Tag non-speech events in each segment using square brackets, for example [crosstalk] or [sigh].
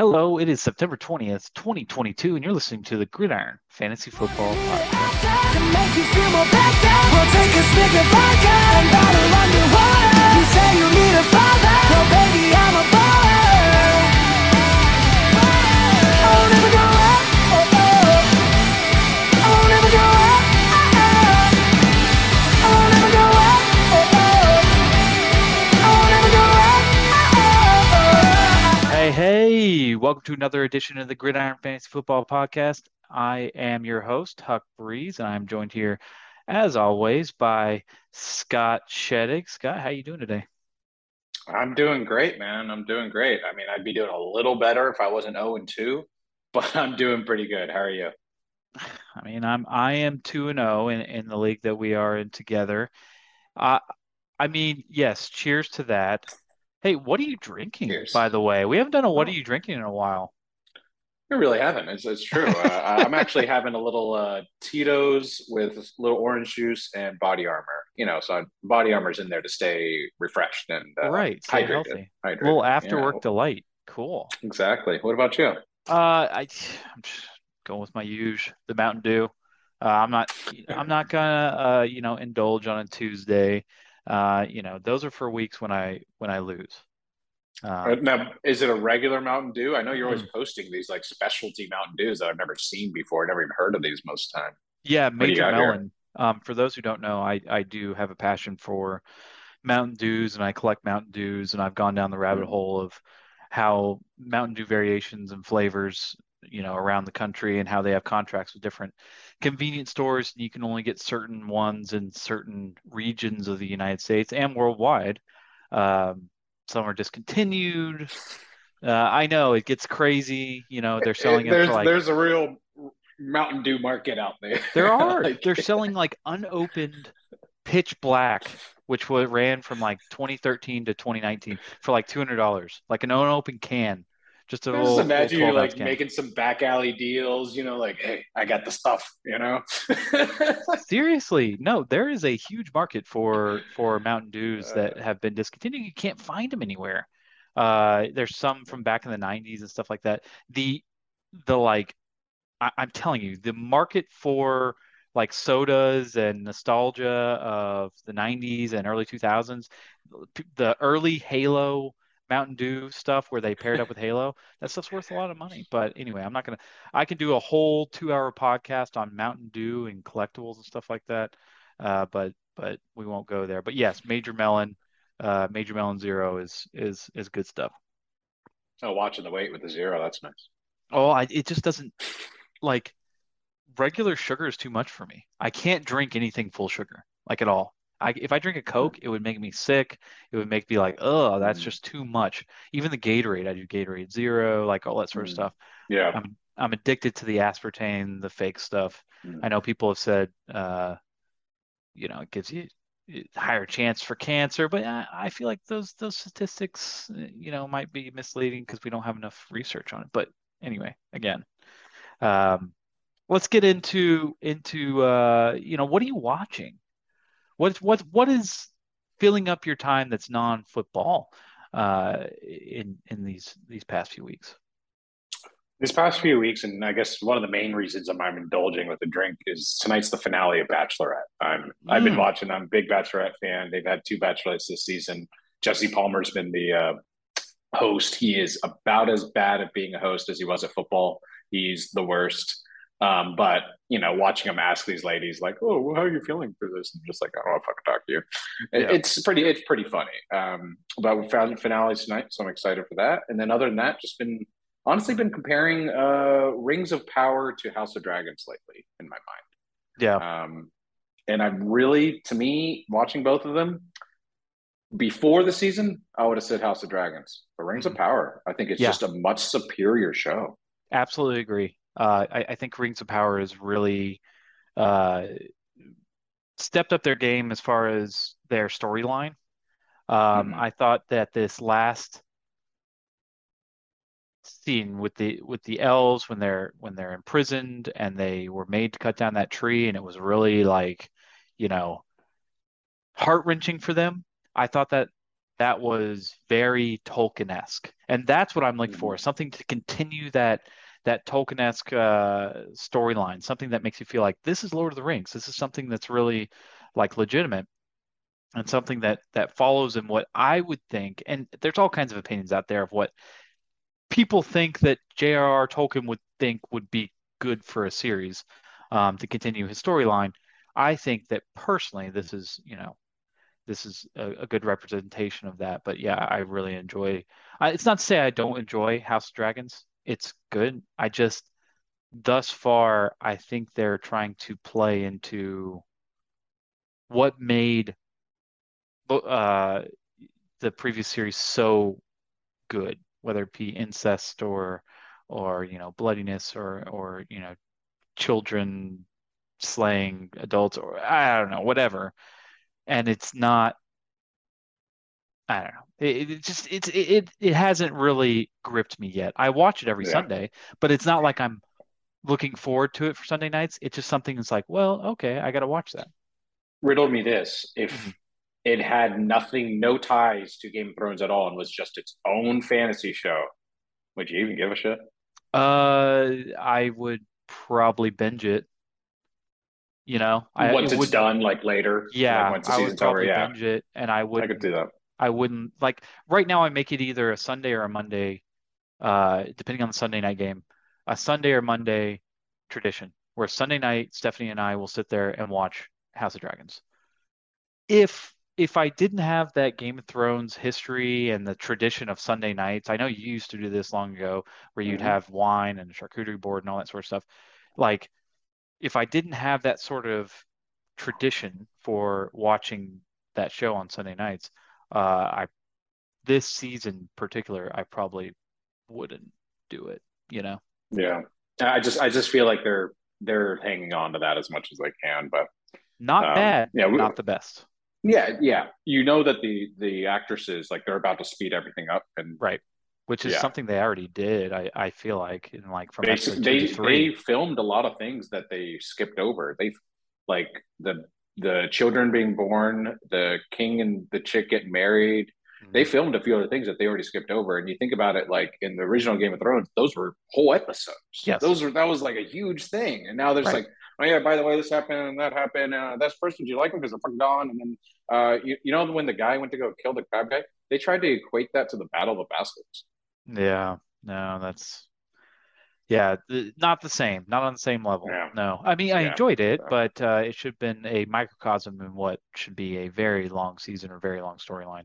Hello, it is September 20th, 2022, and you're listening to the Gridiron Fantasy Football Podcast. Welcome to another edition of the Gridiron Fantasy Football Podcast. I am your host, Huck Breeze, and I'm joined here, as always, by Scott Sheddick. Scott, how you doing today? I'm doing great, man. I'm doing great. I mean, I'd be doing a little better if I wasn't 0 and 2, [laughs] but I'm doing pretty good. How are you? [sighs] I mean, I'm I am two and zero in in the league that we are in together. Uh, I mean, yes, cheers to that. Hey, what are you drinking, Cheers. by the way? We haven't done a what are Oh. you drinking in a while. I really haven't. It's, it's true. Uh, I'm actually [laughs] having a little uh, Tito's with a little orange juice and body armor. You know, so body armor's in there to stay refreshed and uh, Right, stay hydrated. healthy. hydrated. A little after work delight. Cool. Exactly. What about you? Uh, I I'm just going with my usual, the Mountain Dew. Uh, I'm not I'm not gonna uh, you know, indulge on a Tuesday. Uh, you know, those are for weeks when I when I lose. Uh, Uh, Now, is it a regular Mountain Dew? I know you're always Mm. posting these like specialty Mountain Dews that I've never seen before. Never even heard of these most of the time. yeah, Major? Melon. Um, for those who don't know, I I do have a passion for Mountain Dews and I collect Mountain Dews and I've gone down the rabbit Mm. hole of how Mountain Dew variations and flavors, you know, around the country and how they have contracts with different convenience stores and you can only get certain ones in certain regions of the United States and worldwide. Um, some are discontinued. Uh, I know it gets crazy, you know, they're selling it there's like there's a real Mountain Dew market out there. there [laughs] are. Like- They're selling like unopened pitch black, which was ran from like 2013 to 2019 for like $200, like an unopened can. Just a I little, just imagine little you 12 like can. making some back alley deals, you know, like, hey, I got the stuff, you know? [laughs] Seriously, no, there is a huge market for for Mountain Dews that Uh. have been discontinued. You can't find them anywhere. Uh, there's some from back in the 90s and stuff like that. The the like I, I'm telling you, the market for like sodas and nostalgia of the 90s and early 2000s, the early Halo Mountain Dew stuff where they paired up with Halo, that stuff's worth a lot of money. But anyway, I'm not gonna. I can do a whole two-hour podcast on Mountain Dew and collectibles and stuff like that. Uh, but but we won't go there. But yes, Major Melon, uh, Major Melon Zero is is is good stuff. oh, watching the weight with the zero, that's nice. Oh, I, it just doesn't like regular sugar is too much for me. I can't drink anything full sugar, like at all. I, if I drink a Coke, it would make me sick. It would make me like, oh, that's Mm. just too much. Even the Gatorade, I do Gatorade Zero, like all that sort of Mm. stuff. Yeah. I'm I'm addicted to the aspartame, the fake stuff. Mm. I know people have said, uh, you know, it gives you a higher chance for cancer, but I, I feel like those those statistics, uh, you know, might be misleading because we don't have enough research on it. But anyway, again, um, let's get into into uh, you know, what are you watching? What's what what is filling up your time that's non-football uh, in in these these past few weeks? These past few weeks, and I guess one of the main reasons I'm, I'm indulging with a drink is tonight's the finale of Bachelorette. I'm I've been Mm. watching. I'm a big Bachelorette fan. They've had two Bachelorettes this season. Jesse Palmer's been the uh, host. He is about as bad at being a host as he was at football. He's the worst. Um, but you know, watching him ask these ladies like, "Oh, well, how are you feeling for this?" and just like, "I don't want to fucking talk to you." It- Yeah. It's pretty. It's pretty funny. Um, but we found finales tonight, so I'm excited for that. And then other than that, just been honestly been comparing uh, Rings of Power to House of Dragons lately in my mind. Yeah. Um, and I'm really, to me, watching both of them before the season, I would have said House of Dragons. But Rings of Power, I think it's Yeah. just a much superior show. Absolutely agree. Uh, I, I think Rings of Power has really uh, stepped up their game as far as their storyline. Um, Mhm. I thought that this last scene with the with the elves when they're when they're imprisoned and they were made to cut down that tree and it was really like, you know, heart wrenching for them. I thought that that was very Tolkien-esque. And that's what I'm looking for, Mhm. something to continue that that Tolkien-esque uh, storyline, something that makes you feel like this is Lord of the Rings. This is something that's really like legitimate and something that that follows in what I would think. And there's all kinds of opinions out there of what people think that J.R.R. Tolkien would think would be good for a series um, to continue his storyline. I think that personally, this is, you know, this is a, a good representation of that. But yeah, I really enjoy. I, it's not to say I don't enjoy House of Dragons. It's good. I just thus far, I think they're trying to play into what made uh, the previous series so good, whether it be incest or or you know bloodiness or or you know children slaying adults or I don't know whatever, and it's not. I don't know. It, it just it's it it hasn't really gripped me yet. I watch it every Yeah. Sunday, but it's not like I'm looking forward to it for Sunday nights. It's just something that's like, well, okay, I got to watch that. Riddle me this: if Mhm. it had nothing, no ties to Game of Thrones at all, and was just its own fantasy show, would you even give a shit? Uh, I would probably binge it. You know, I once it it's would, done, like later, yeah, like once the I would season's over, yeah, binge it, and I would. I could do that. I wouldn't like right now. I make it either a Sunday or a Monday, uh, depending on the Sunday night game, a Sunday or Monday tradition, where Sunday night Stephanie and I will sit there and watch House of Dragons. If if I didn't have that Game of Thrones history and the tradition of Sunday nights, I know you used to do this long ago, where you'd Mhm. have wine and a charcuterie board and all that sort of stuff. Like, if I didn't have that sort of tradition for watching that show on Sunday nights, I this season in particular, I probably wouldn't do it, you know? Yeah, I just, I just feel like they're they're hanging on to that as much as they can, but Not um, bad, yeah, we, not the best. yeah, yeah. You know that the the actresses like they're about to speed everything up, and Right. Which is yeah, something they already did, I, I feel like, in like from they episode two to they three. they filmed a lot of things that they skipped over. They like the the children being born, the king and the chick getting married. They Mhm. filmed a few other things that they already skipped over. And you think about it, like in the original Game of Thrones, those were whole episodes. Yes. Those were that was like a huge thing. And now there's Right. like, oh yeah, by the way, this happened and that happened. Uh, that's person, do you like him because they're fucking gone? And then uh, you, you know when the guy went to go kill the crab guy, they tried to equate that to the Battle of the Bastards. Yeah. No, that's yeah, not the same, not on the same level. Yeah, No. I mean, I yeah. enjoyed it, but uh, it should have been a microcosm in what should be a very long season or very long storyline.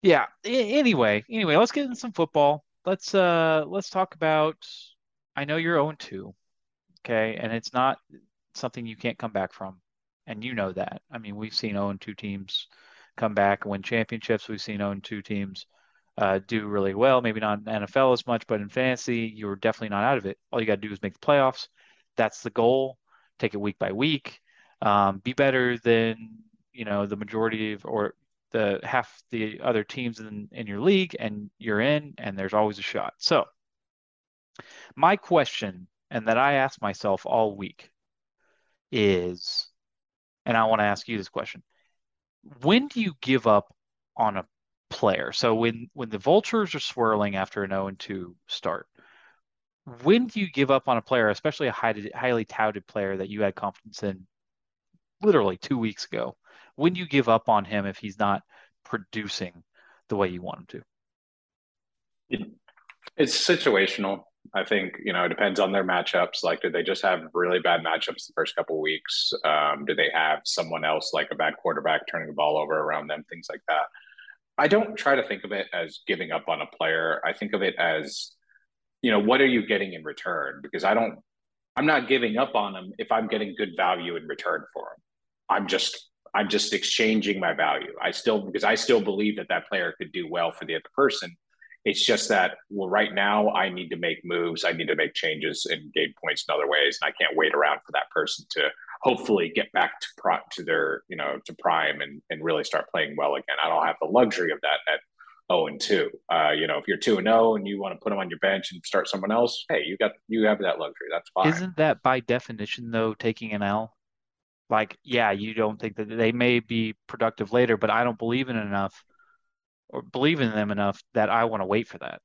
Yeah. Anyway, anyway, let's get in some football. Let's uh let's talk about I know you're 0-2, okay? And it's not something you can't come back from. And you know that. I mean, we've seen 0-2 teams come back and win championships. We've seen 0-2 teams uh, do really well. Maybe not in NFL as much, but in fantasy, you're definitely not out of it. All you got to do is make the playoffs. That's the goal. Take it week by week. Um, be better than, you know, the majority of or the half the other teams in, in your league, and you're in, and there's always a shot. So, my question, and that I ask myself all week, is, and I want to ask you this question: When do you give up on a player? So when when the vultures are swirling after an 0-2 start, when do you give up on a player, especially a highly, highly touted player that you had confidence in literally two weeks ago? When do you give up on him if he's not producing the way you want him to? It, it's situational. I think you know it depends on their matchups. Like, did they just have really bad matchups the first couple weeks? Um, do they have someone else like a bad quarterback turning the ball over around them? Things like that. I don't try to think of it as giving up on a player. I think of it as, you know, what are you getting in return? Because I don't, I'm not giving up on them if I'm getting good value in return for them. I'm just, I'm just exchanging my value. I still, because I still believe that that player could do well for the other person. It's just that, well, right now I need to make moves. I need to make changes and gain points in other ways. And I can't wait around for that person to hopefully get back to pro, to their, you know, to prime and, and really start playing well again. I don't have the luxury of that at 0 and 2. Uh, you know, if you're 2 and 0 and you want to put them on your bench and start someone else, hey, you got, you have that luxury. That's fine. Isn't that by definition, though, taking an L? Like, yeah, you don't think that they may be productive later, but I don't believe in enough or believe in them enough that I want to wait for that.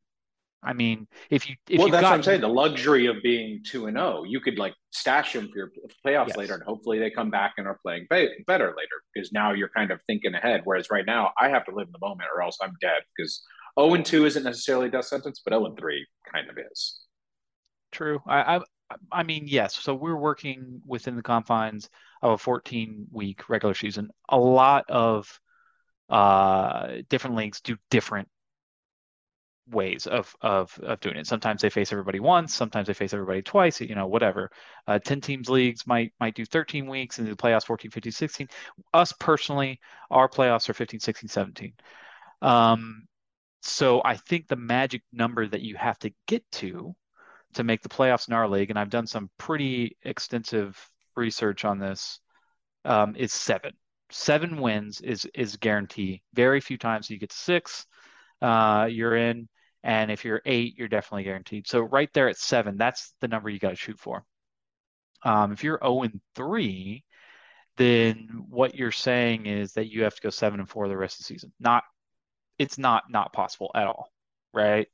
I mean, if you if well, you that's got what I'm saying. The luxury of being two and zero, you could like stash them for your playoffs Yes. later, and hopefully they come back and are playing be- better later because now you're kind of thinking ahead. Whereas right now, I have to live in the moment, or else I'm dead. Because zero and two isn't necessarily a death sentence, but zero and three kind of is. True. I, I I mean, yes. So we're working within the confines of a 14 week regular season. A lot of uh different leagues do different ways of of of doing it. Sometimes they face everybody once, sometimes they face everybody twice, you know, whatever. Uh 10 teams leagues might might do 13 weeks and the playoffs 14, 15, 16. Us personally, our playoffs are 15, 16, 17. Um so I think the magic number that you have to get to to make the playoffs in our league, and I've done some pretty extensive research on this, um, is seven. Seven wins is is guarantee. Very few times you get six, uh, you're in, and if you're eight, you're definitely guaranteed. So right there at seven, that's the number you got to shoot for. Um, if you're 0 and 3, then what you're saying is that you have to go seven and four the rest of the season. Not, it's not not possible at all, right?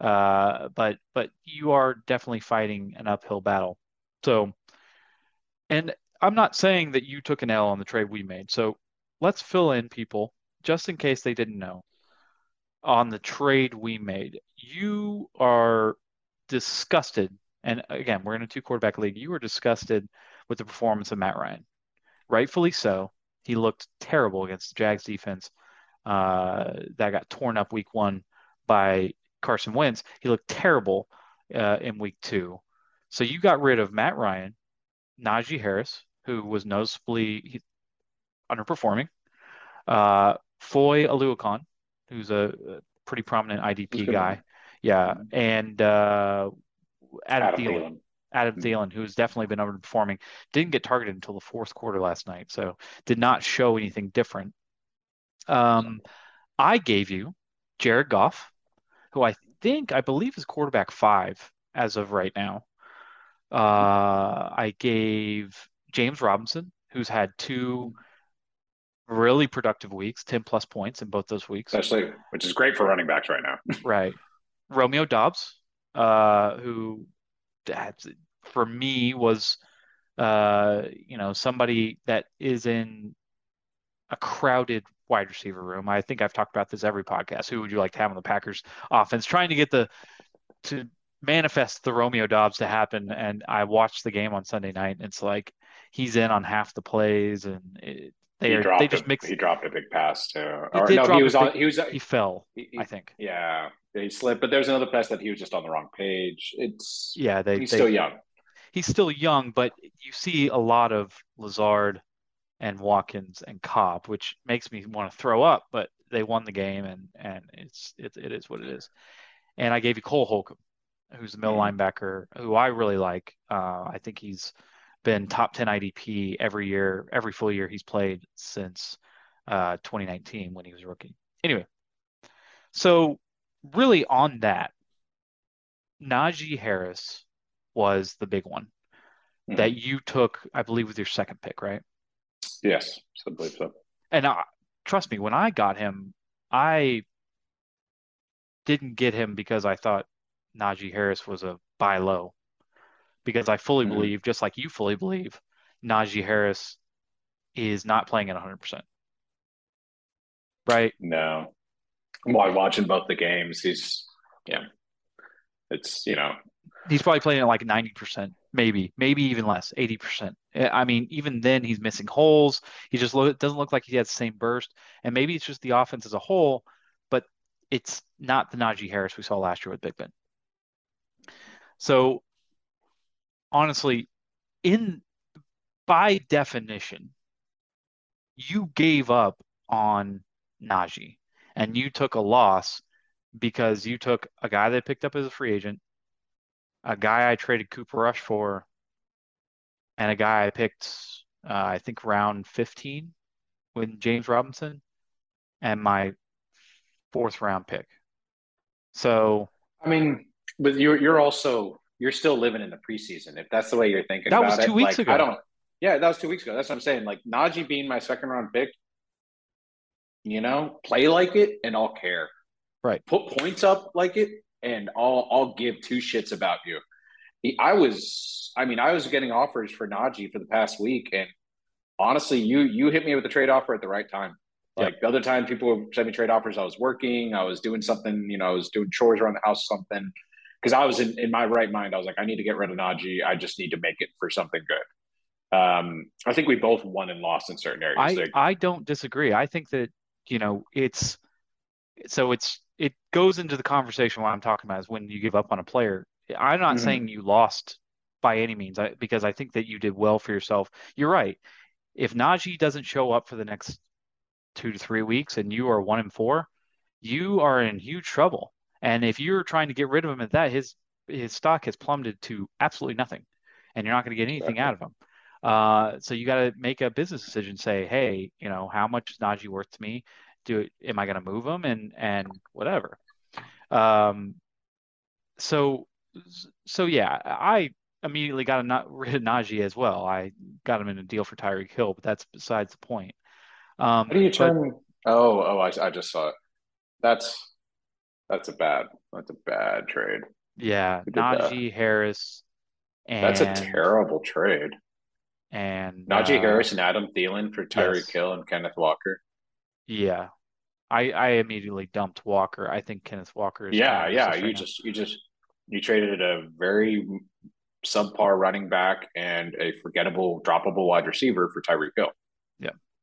Uh, but but you are definitely fighting an uphill battle. So, and I'm not saying that you took an L on the trade we made. So let's fill in people just in case they didn't know on the trade we made. You are disgusted, and again, we're in a two quarterback league. You were disgusted with the performance of Matt Ryan, rightfully so. He looked terrible against the Jags defense uh, that got torn up week one by Carson Wentz. He looked terrible uh, in week two. So you got rid of Matt Ryan, Najee Harris, who was noticeably underperforming, uh, Foye Oluokun, who's a, pretty prominent IDP guy. Yeah. And uh, Adam, Adam Thielen. Thielen. Adam mm-hmm. Thielen, who's definitely been underperforming, didn't get targeted until the fourth quarter last night, so did not show anything different. Um, I gave you Jared Goff, who I think I believe is quarterback five as of right now. Uh, I gave James Robinson, who's had two really productive weeks, 10 plus points in both those weeks. Especially, which is great for running backs right now. [laughs] right. Romeo Doubs, uh, who for me was, uh, you know, somebody that is in a crowded wide receiver room. I think I've talked about this every podcast. Who would you like to have on the Packers offense? Trying to get the to manifest the Romeo Doubs to happen. And I watched the game on Sunday night. And it's like he's in on half the plays, and it, they are they just a, mix. He dropped a big pass too. Or, no, he was on. He was. He fell. He, I think. Yeah, he slipped. But there's another pass that he was just on the wrong page. It's yeah. They, he's they, still young. He's still young, but you see a lot of Lazard and Watkins and Cobb, which makes me want to throw up. But they won the game, and and it's it, it is what it is. And I gave you Cole Holcomb, who's the middle mm-hmm. linebacker, who I really like. Uh, I think he's been top 10 IDP every year, every full year he's played since uh, 2019 when he was a rookie. Anyway, so really on that, Najee Harris was the big one mm-hmm. that you took, I believe, with your second pick, right? Yes, I believe so. And uh, trust me, when I got him, I didn't get him because I thought Najee Harris was a buy low because I fully mm-hmm. believe, just like you fully believe, Najee Harris is not playing at 100%. Right? No. While watching both the games, he's, yeah, it's, you know, he's probably playing at like 90%, maybe, maybe even less, 80%. I mean, even then, he's missing holes. He just look, doesn't look like he has the same burst. And maybe it's just the offense as a whole, but it's not the Najee Harris we saw last year with Big Ben. So honestly, in by definition, you gave up on Najee and you took a loss because you took a guy that picked up as a free agent, a guy I traded Cooper Rush for, and a guy I picked, uh, I think, round 15 with James Robinson, and my fourth round pick. So, I mean, but you're you're also you're still living in the preseason. If that's the way you're thinking that about was two it, weeks like, ago. I don't. Yeah, that was two weeks ago. That's what I'm saying. Like Najee being my second round pick, You know, play like it, and I'll care. Right. Put points up like it, and I'll I'll give two shits about you. I was, I mean, I was getting offers for Najee for the past week, and honestly, you you hit me with a trade offer at the right time. Like the other time, people would send me trade offers. I was working, I was doing something, you know, I was doing chores around the house, something. Because I was in, in my right mind, I was like, I need to get rid of Najee. I just need to make it for something good. Um, I think we both won and lost in certain areas. I Like, I don't disagree. I think that, you know, it's so it's it goes into the conversation what I'm talking about is when you give up on a player. I'm not Mhm. saying you lost by any means, I, because I think that you did well for yourself. You're right. If Najee doesn't show up for the next two to three weeks and you are one and four, you are in huge trouble. And if you're trying to get rid of him at that, his his stock has plummeted to absolutely nothing, and you're not going to get anything Exactly. out of him. Uh, so you got to make a business decision. Say, hey, you know, how much is Najee worth to me? Do am I going to move him and and whatever. Um, so so yeah, I immediately got a not [laughs] rid of Najee as well. I got him in a deal for Tyreek Hill, but that's besides the point. Um, how do you but turn? Oh, oh, I, I just saw it. That's that's a bad that's a bad trade. yeah, did that? Najee Harris That's a terrible trade. and Najee uh, Harris and Adam Thielen for Tyree yes, Hill and Kenneth Walker. yeah. I I immediately dumped Walker. I think Kenneth Walker is Yeah, yeah. You right now. just you just you traded a very subpar running back and a forgettable, droppable wide receiver for Tyreek Hill.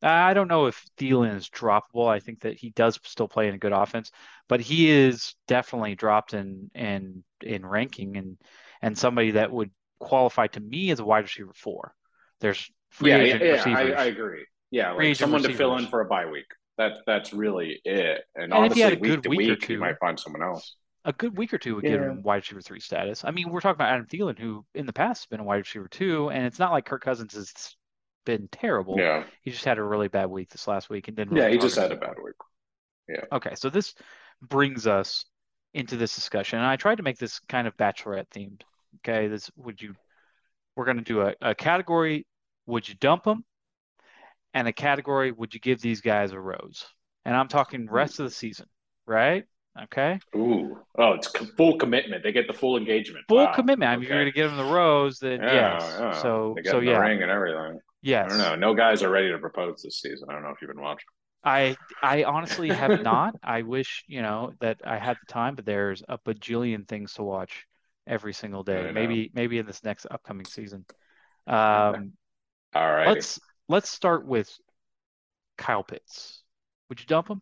Yeah. I don't know if Thielen is droppable. I think that he does still play in a good offense, but he is definitely dropped in in in ranking and and somebody that would qualify to me as a wide receiver four. There's free Yeah, yeah, agent yeah. I, receivers, I agree. Yeah, like agent someone to fill in for a bye week. That's that's really it. And And if he had honestly, a week good to week or week, you two, might find someone else. a good week or two would give Yeah. him wide receiver three status. I mean, we're talking about Adam Thielen, who in the past has been a wide receiver two, and it's not like Kirk Cousins has been terrible. Yeah. He just had a really bad week this last week and didn't Yeah, he just had a bad week. Yeah. Okay, so this brings us into this discussion, and I tried to make this kind of bachelorette themed. Okay, this would you? We're going to do a, a category. Would you dump them? And a category. Would you give these guys a rose? And I'm talking rest of the season, right? Okay, Ooh. Oh, it's full commitment. They get the full engagement. full Wow. commitment. I mean, if you're going to give them the rose, then Yeah, yes. yeah. So so yeah, ring and everything. I yes. don't know. No guys are ready to propose this season. I don't know if you've been watching. I I honestly have not. I wish, you know, that I had the time, but there's a bajillion things to watch every single day. Maybe maybe in this next upcoming season. Um, All right. let's let's start with Kyle Pitts. Would you dump him?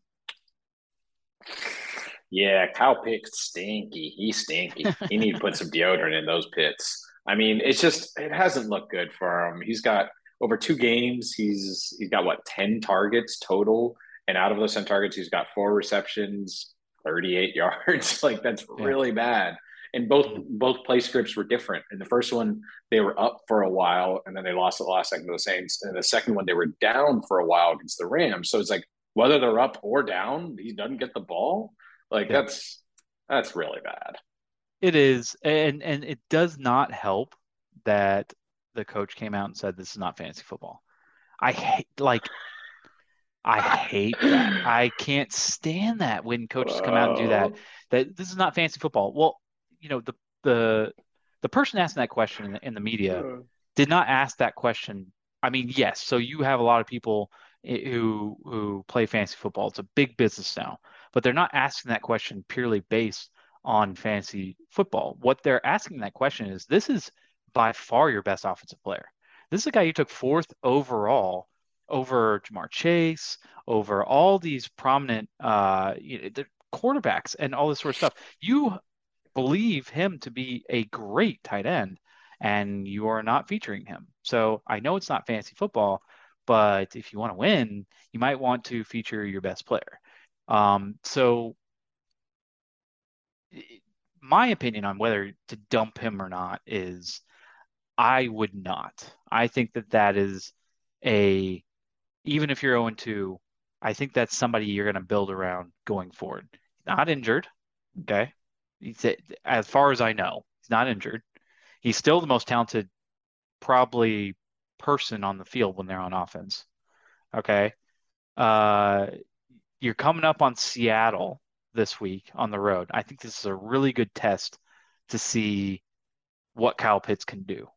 Yeah, Kyle Pitts stinky. He's stinky. he need to put some [laughs] deodorant in those pits. I mean, it's just it hasn't looked good for him. He's got over two games. He's he's got what ten targets total, and out of those ten targets, he's got four receptions, thirty-eight [laughs] yards. like that's Yeah. really bad. And both Mhm. both play scripts were different. In the first one, they were up for a while, and then they lost the last second to the Saints. And the second one, they were down for a while against the Rams. So it's like whether they're up or down, he doesn't get the ball. Like Yeah. that's that's really bad. It is, and and it does not help that the coach came out and said this is not fantasy football. I hate like I hate that. [clears throat] I can't stand that when coaches come out and do that. That this is not fantasy football. Well, you know, the the the person asking that question in the, in the media did not ask that question. I mean, yes, so you have a lot of people who who play fantasy football. It's a big business now, but they're not asking that question purely based on fantasy football. What they're asking that question is, this is by far your best offensive player. This is a guy you took fourth overall over Ja'Marr Chase, over all these prominent uh, you know, the quarterbacks and all this sort of stuff. You believe him to be a great tight end and you are not featuring him. So I know it's not fantasy football, but if you want to win, you might want to feature your best player. Um, so my opinion on whether to dump him or not is I would not. I think that that is a, even if you're 0 2, I think that's somebody you're going to build around going forward. Not injured. Okay. He's, as far as I know, he's not injured. He's still the most talented, probably person on the field when they're on offense. Okay. Uh, you're coming up on Seattle this week on the road. I think this is a really good test to see what Kyle Pitts can do.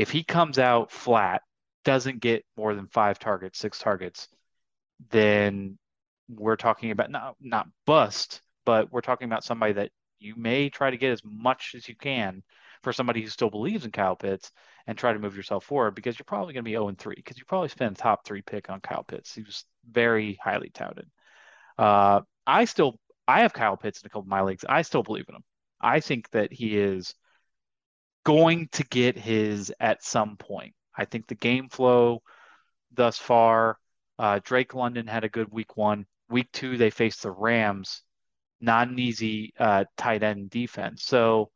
If he comes out flat, doesn't get more than five targets, six targets, then we're talking about not not bust, but we're talking about somebody that you may try to get as much as you can for somebody who still believes in Kyle Pitts and try to move yourself forward because you're probably going to be 0 and 3 because you probably spent a top three pick on Kyle Pitts. He was very highly touted. Uh, I still I have Kyle Pitts in a couple of my leagues. I still believe in him. I think that he is going to get his at some point. I think the game flow thus far, uh, Drake London had a good week one. Week two, they faced the Rams, not an easy uh, tight end defense. So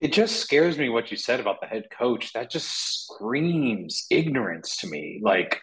it just scares me what you said about the head coach. That just screams ignorance to me. Like,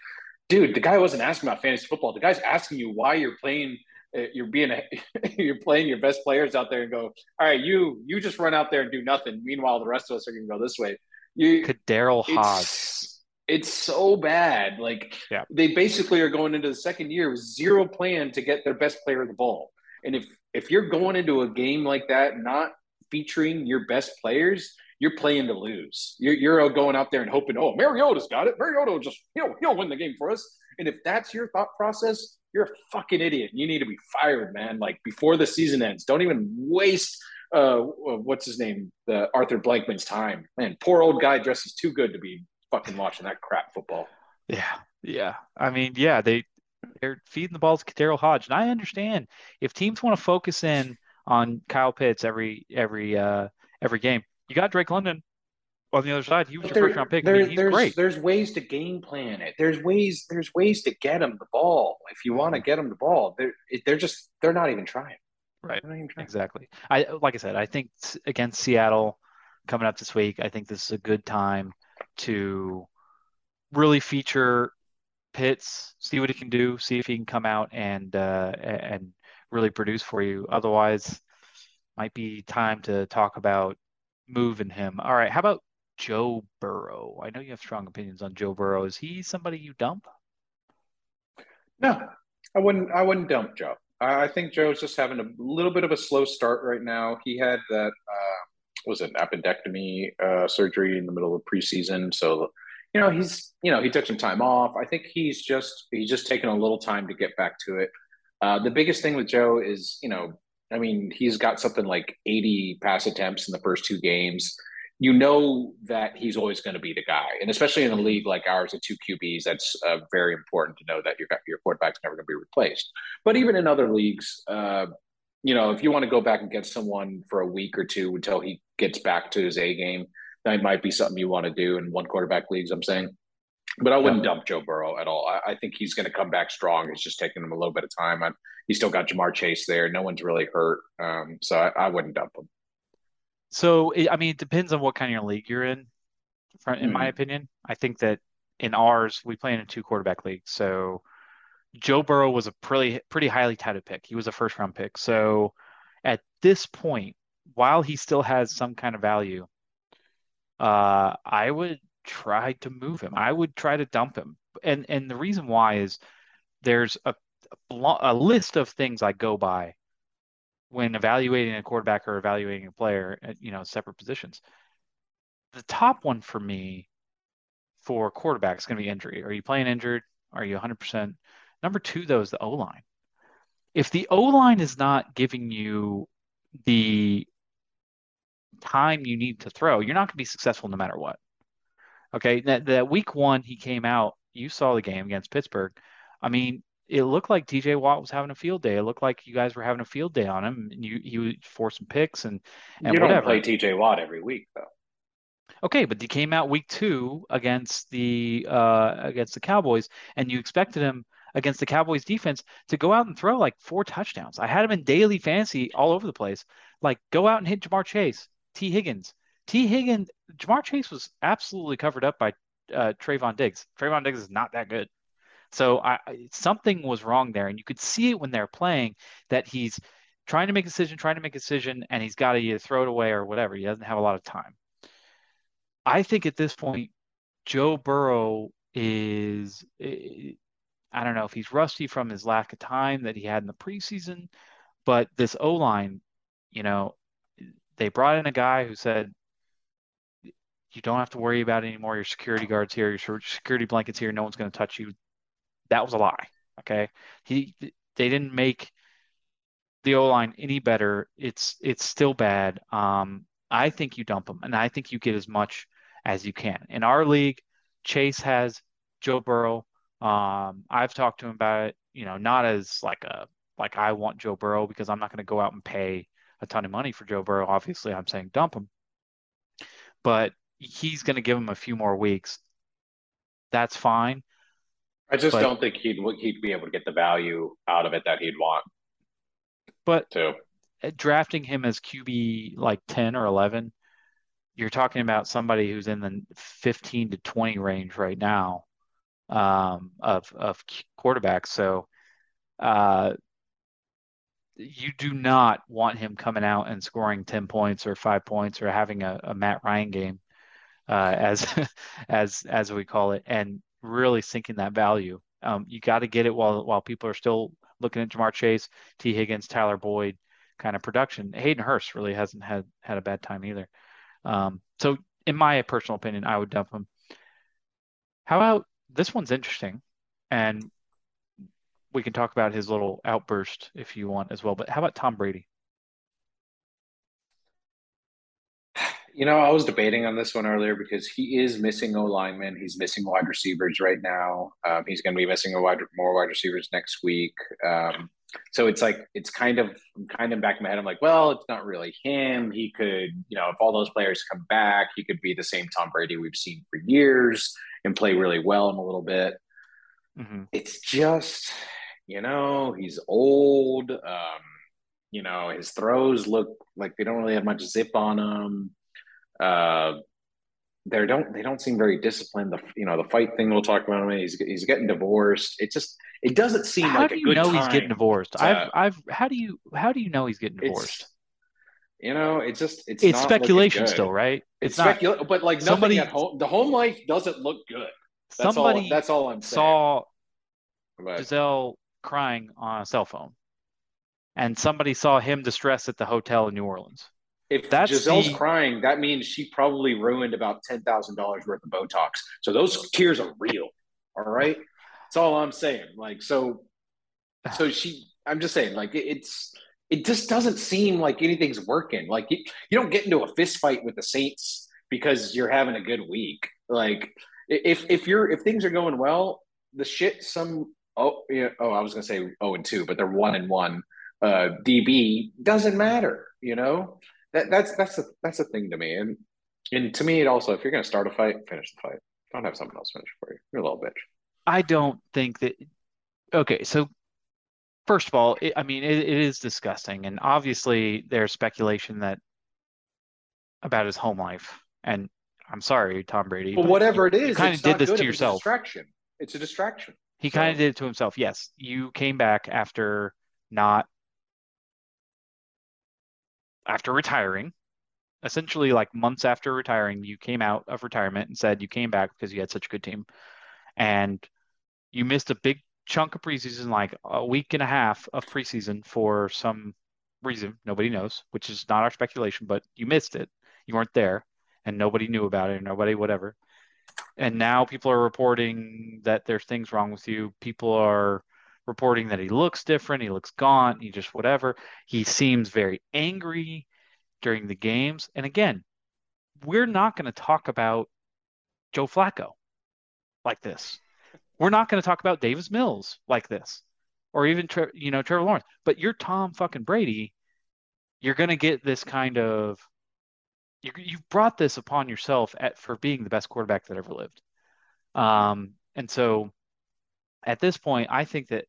dude, the guy wasn't asking about fantasy football. The guy's asking you why you're playing. Uh, you're being a, [laughs] you're playing your best players out there and go. All right, you you just run out there and do nothing. Meanwhile, the rest of us are going to go this way. You KhaDarel Hodge. It's, it's so bad. Like yeah. they basically are going into the second year with zero plan to get their best player the ball. And if if you're going into a game like that, not featuring your best players, you're playing to lose. You're, you're going out there and hoping, oh, Mariota's got it. Mariota will just he'll he'll win the game for us. And if that's your thought process, you're a fucking idiot. You need to be fired, man. Like before the season ends. Don't even waste uh what's his name, the Arthur Blankman's time. Man, poor old guy dresses too good to be fucking watching that crap football. Yeah, yeah. I mean, yeah, they they're feeding the balls to KhaDarel Hodge, and I understand if teams want to focus in on Kyle Pitts every every uh every game. You got Drake London on the other side. He was your there, first round pick. There, I mean, there's, great. There's ways to game plan it. There's ways. There's ways to get him the ball if you want to get him the ball. They're they're just they're not even trying. Right. Even trying. Exactly. I like I said. I think against Seattle coming up this week. I think this is a good time to really feature Pitts, see what he can do, see if he can come out and uh, and really produce for you. Otherwise, might be time to talk about moving him. All right, how about Joe Burrow? I know you have strong opinions on Joe Burrow. Is he somebody you dump? No, I wouldn't. I wouldn't dump Joe. I think Joe's just having a little bit of a slow start right now. He had that uh, was an appendectomy uh, surgery in the middle of preseason, so you know he's you know he took some time off. I think he's just he's just taking a little time to get back to it. Uh, the biggest thing with Joe is, you know, I mean, he's got something like 80 pass attempts in the first two games. You know that he's always going to be the guy, and especially in a league like ours with two QBs, that's uh, very important to know that your your quarterback's never going to be replaced. But even in other leagues, uh, you know, if you want to go back and get someone for a week or two until he gets back to his A game, that might be something you want to do in one quarterback leagues. I'm saying. But I wouldn't dump Joe Burrow at all. I, I think he's going to come back strong. It's just taking him a little bit of time. I, he's still got Ja'Marr Chase there. No one's really hurt, um, so I, I, wouldn't dump him. So I mean, it depends on what kind of league you're in. In mm-hmm. my opinion, I think that in ours we play in a two quarterback league. So Joe Burrow was a pretty pretty highly touted pick. He was a first round pick. So at this point, while he still has some kind of value, uh, I would try to move him. I would try to dump him. And and the reason why is there's a a list of things I go by when evaluating a quarterback or evaluating a player at you know separate positions. The top one for me for quarterback is going to be injury. Are you playing injured? Are you 100%? Number two, though, is the O line. If the O line is not giving you the time you need to throw, you're not going to be successful no matter what. Okay, that, that week one he came out. You saw the game against Pittsburgh. I mean, it looked like TJ Watt was having a field day. It looked like you guys were having a field day on him. And you he forced some picks and and you whatever. don't play TJ Watt every week though. Okay, but he came out week two against the uh, against the Cowboys, and you expected him against the Cowboys defense to go out and throw like four touchdowns. I had him in daily fantasy all over the place. Like go out and hit Ja'Marr Chase, Tee Higgins, Tee Higgins, Ja'Marr Chase was absolutely covered up by uh, Trevon Diggs. Trevon Diggs is not that good. So I, something was wrong there, and you could see it when they're playing that he's trying to make a decision, trying to make a decision, and he's got to either throw it away or whatever. He doesn't have a lot of time. I think at this point, Joe Burrow is I don't know if he's rusty from his lack of time that he had in the preseason, but this O line, you know, they brought in a guy who said, you don't have to worry about it anymore. Your security guards here, your security blankets here. No one's going to touch you. That was a lie. Okay. He, they didn't make the O line any better. It's, it's still bad. Um, I think you dump him and I think you get as much as you can. In our league, Chase has Joe Burrow. Um, I've talked to him about it, you know, not as like a, like I want Joe Burrow because I'm not going to go out and pay a ton of money for Joe Burrow. Obviously, I'm saying dump him. But he's going to give him a few more weeks. That's fine. I just but, don't think he'd he'd be able to get the value out of it that he'd want. But too. drafting him as QB like 10 or 11, you're talking about somebody who's in the 15 to 20 range right now um, of of quarterbacks. So uh, you do not want him coming out and scoring 10 points or five points or having a, a Matt Ryan game uh, as [laughs] as as we call it, and really sinking that value. Um, you got to get it while while people are still looking at Ja'Marr Chase, Tee Higgins, Tyler Boyd kind of production. Hayden Hurst really hasn't had had a bad time either. Um, so, in my personal opinion, I would dump him. How about this one's interesting, and we can talk about his little outburst if you want as well. But how about Tom Brady? You know, I was debating on this one earlier because he is missing O lineman. He's missing wide receivers right now. Um, he's going to be missing a wide more wide receivers next week. Um, so it's like it's kind of I'm kind of back in my head. I'm like, well, it's not really him. He could, you know, if all those players come back, he could be the same Tom Brady we've seen for years and play really well in a little bit. Mm-hmm. It's just, you know, he's old. Um, you know, his throws look like they don't really have much zip on them. Uh, they don't they don't seem very disciplined. The you know the fight thing we'll talk about. Him. He's he's getting divorced. It just it doesn't seem how like do you know he's getting divorced? To, I've I've how do you how do you know he's getting divorced? You know, it's just it's it's speculation still, right? It's, it's not, but like somebody at home. The home life doesn't look good. That's somebody all. That's all I'm saying. Saw Gisele crying on a cell phone, and somebody saw him distressed at the hotel in New Orleans. If That's Gisele's the... crying, that means she probably ruined about ten thousand dollars worth of Botox. So those tears are real. All right, that's all I'm saying. Like so, so [sighs] she. I'm just saying, like it's. It just doesn't seem like anything's working. Like you, you don't get into a fist fight with the Saints because you're having a good week. Like if if you're if things are going well, the shit some oh yeah, oh I was gonna say oh and two, but they're one and one. Uh, DB doesn't matter, you know that, that's that's a that's a thing to me. And and to me, it also if you're going to start a fight, finish the fight. Don't have someone else finish for you. You're a little bitch. I don't think that. Okay, so first of all, it, I mean, it, it is disgusting, and obviously there's speculation that about his home life. And I'm sorry, Tom Brady. Well, whatever you, it is, you kind of did this to yourself. It's a distraction. It's a distraction. He so. kind of did it to himself. Yes, you came back after not after retiring, essentially like months after retiring, you came out of retirement and said you came back because you had such a good team. And you missed a big chunk of preseason, like a week and a half of preseason for some reason. Nobody knows, which is not our speculation, but you missed it. You weren't there and nobody knew about it, nobody, whatever. And now people are reporting that there's things wrong with you. People are reporting that he looks different, he looks gaunt, he just whatever. He seems very angry during the games. And again, we're not going to talk about Joe Flacco like this. We're not going to talk about Davis Mills like this, or even you know Trevor Lawrence. But you're Tom fucking Brady. You're going to get this kind of you you've brought this upon yourself at for being the best quarterback that ever lived. Um, and so at this point, I think that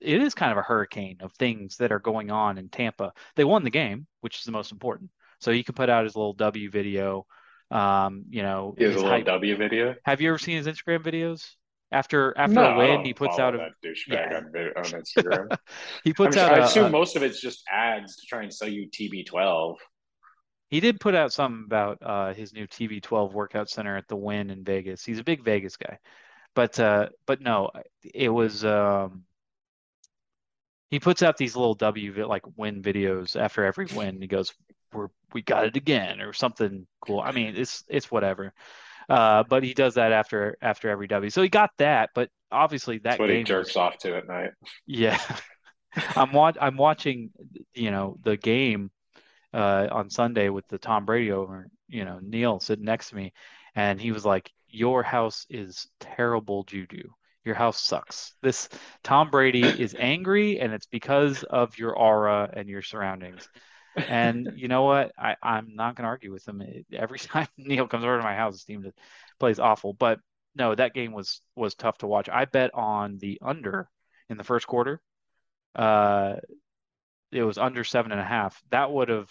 it is kind of a hurricane of things that are going on in Tampa. They won the game, which is the most important. So he can put out his little W video. Um, you know, a little hype. W video. Have you ever seen his Instagram videos? After after no, a win, he puts out a yeah. on, on [laughs] Instagram. he puts I'm, out. I assume a, most of it's just ads to try and sell you TB12. He did put out something about uh, his new TB12 workout center at the Wynn in Vegas. He's a big Vegas guy, But uh, but no, it was um, he puts out these little W like win videos after every win. He goes, "We're we got it again" or something cool. I mean, it's it's whatever. Uh, but he does that after after every W. So he got that, but obviously that That's what he game jerks was, off to at night. yeah. [laughs] I'm watch I'm watching, you know, the game uh, on Sunday with the Tom Brady over, you know, Neil sitting next to me, and he was like, "Your house is terrible juju. Your house sucks. This Tom Brady [clears throat] is angry, and it's because of your aura and your surroundings." And you know what? I, I'm not going to argue with him. Every [laughs] time Neil comes over to my house, his team plays awful. But no, that game was was tough to watch. I bet on the under in the first quarter. Uh, it was under seven and a half. That would have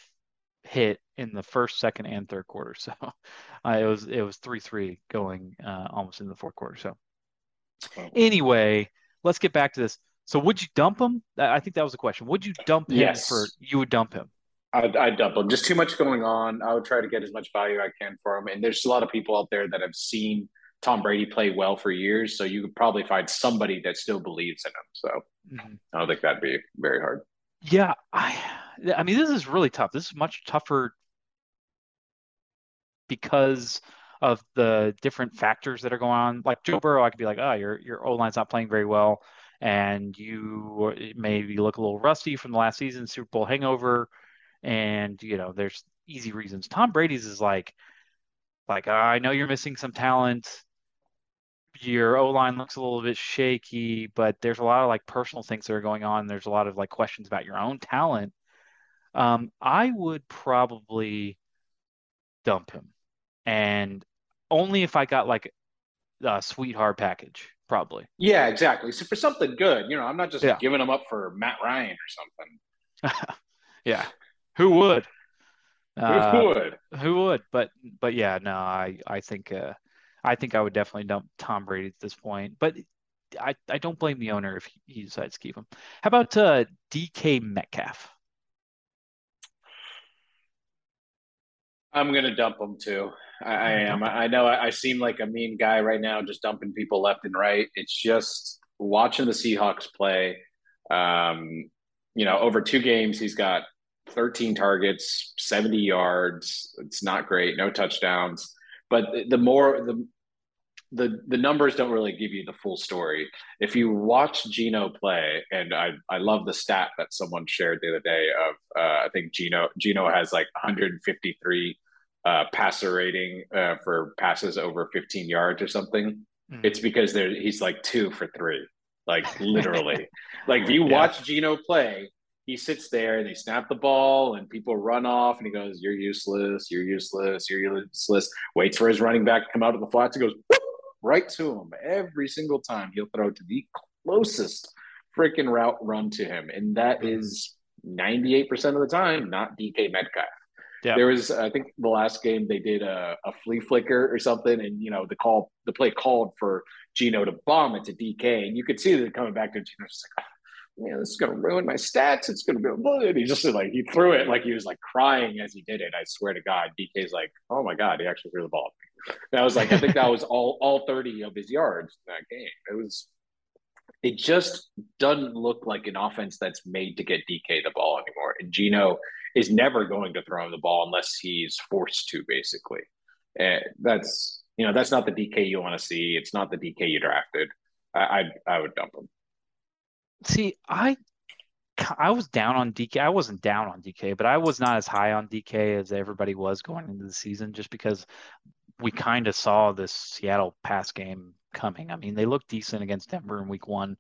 hit in the first, second, and third quarter. [laughs] So uh, it was it was three three going uh, almost in the fourth quarter. So anyway, let's get back to this. So would you dump him? I think that was the question. Would you dump him Yes. for? You would dump him. I'd, I'd dump him. Just too much going on. I would try to get as much value I can for him. And there's a lot of people out there that have seen Tom Brady play well for years. So you could probably find somebody that still believes in him. So Mhm. I don't think that'd be very hard. Yeah, I I mean this is really tough. This is much tougher because of the different factors that are going on. Like Joe Burrow, I could be like, oh, your your O line's not playing very well, and you maybe look a little rusty from the last season, Super Bowl hangover, and you know there's easy reasons. Tom Brady's is like, like I know you're missing some talent. Your O line looks a little bit shaky, but there's a lot of like personal things that are going on. There's a lot of like questions about your own talent. Um, I would probably dump him, and only if I got like a sweetheart package, probably. Yeah, exactly. So for something good, you know, I'm not just Yeah. giving them up for Matt Ryan or something. [laughs] Yeah, who would? Who Uh, would? who would? But but yeah, no, I I think uh, I think I would definitely dump Tom Brady at this point. But I I don't blame the owner if he, he decides to keep him. How about uh, DK Metcalf? I'm gonna dump him too. I, I am. I know I, I seem like a mean guy right now, just dumping people left and right. It's just watching the Seahawks play. Um, you know, over two games, he's got 13 targets, 70 yards. It's not great, no touchdowns. But the- the more the the the numbers don't really give you the full story. If you watch Geno play, and I I love the stat that someone shared the other day of uh, I think Geno Geno has like 153 uh, passer rating uh, for passes over 15 yards or something. Mhm. It's because there he's like two for three, like [laughs] literally. like if you Yeah. watch Geno play, he sits there and they snap the ball and people run off and he goes, "You're useless. You're useless. You're useless." Waits for his running back to come out of the flats. He goes whoop, right to him every single time. He'll throw to the closest freaking route run to him, and that Mhm. is 98% of the time not DK Metcalf. Yeah. There was, I think, the last game they did a, a flea flicker or something, and you know the call, the play called for Geno to bomb it to DK, and you could see that coming back to Geno, just like, oh, man, this is gonna ruin my stats. It's gonna be, and he just like he threw it like he was like crying as he did it. I swear to God, DK's like, oh my God, he actually threw the ball. And I was like, I think that was all all thirty of his yards in that game. It was. It just doesn't look like an offense that's made to get DK the ball anymore. And Geno is never going to throw him the ball unless he's forced to, basically. And that's you know that's not the DK you want to see. It's not the DK you drafted. I I, I would dump him. See, I I was down on DK. I wasn't down on DK, but I was not as high on DK as everybody was going into the season just because we kind of saw this Seattle pass game coming. I mean, they looked decent against Denver in week one,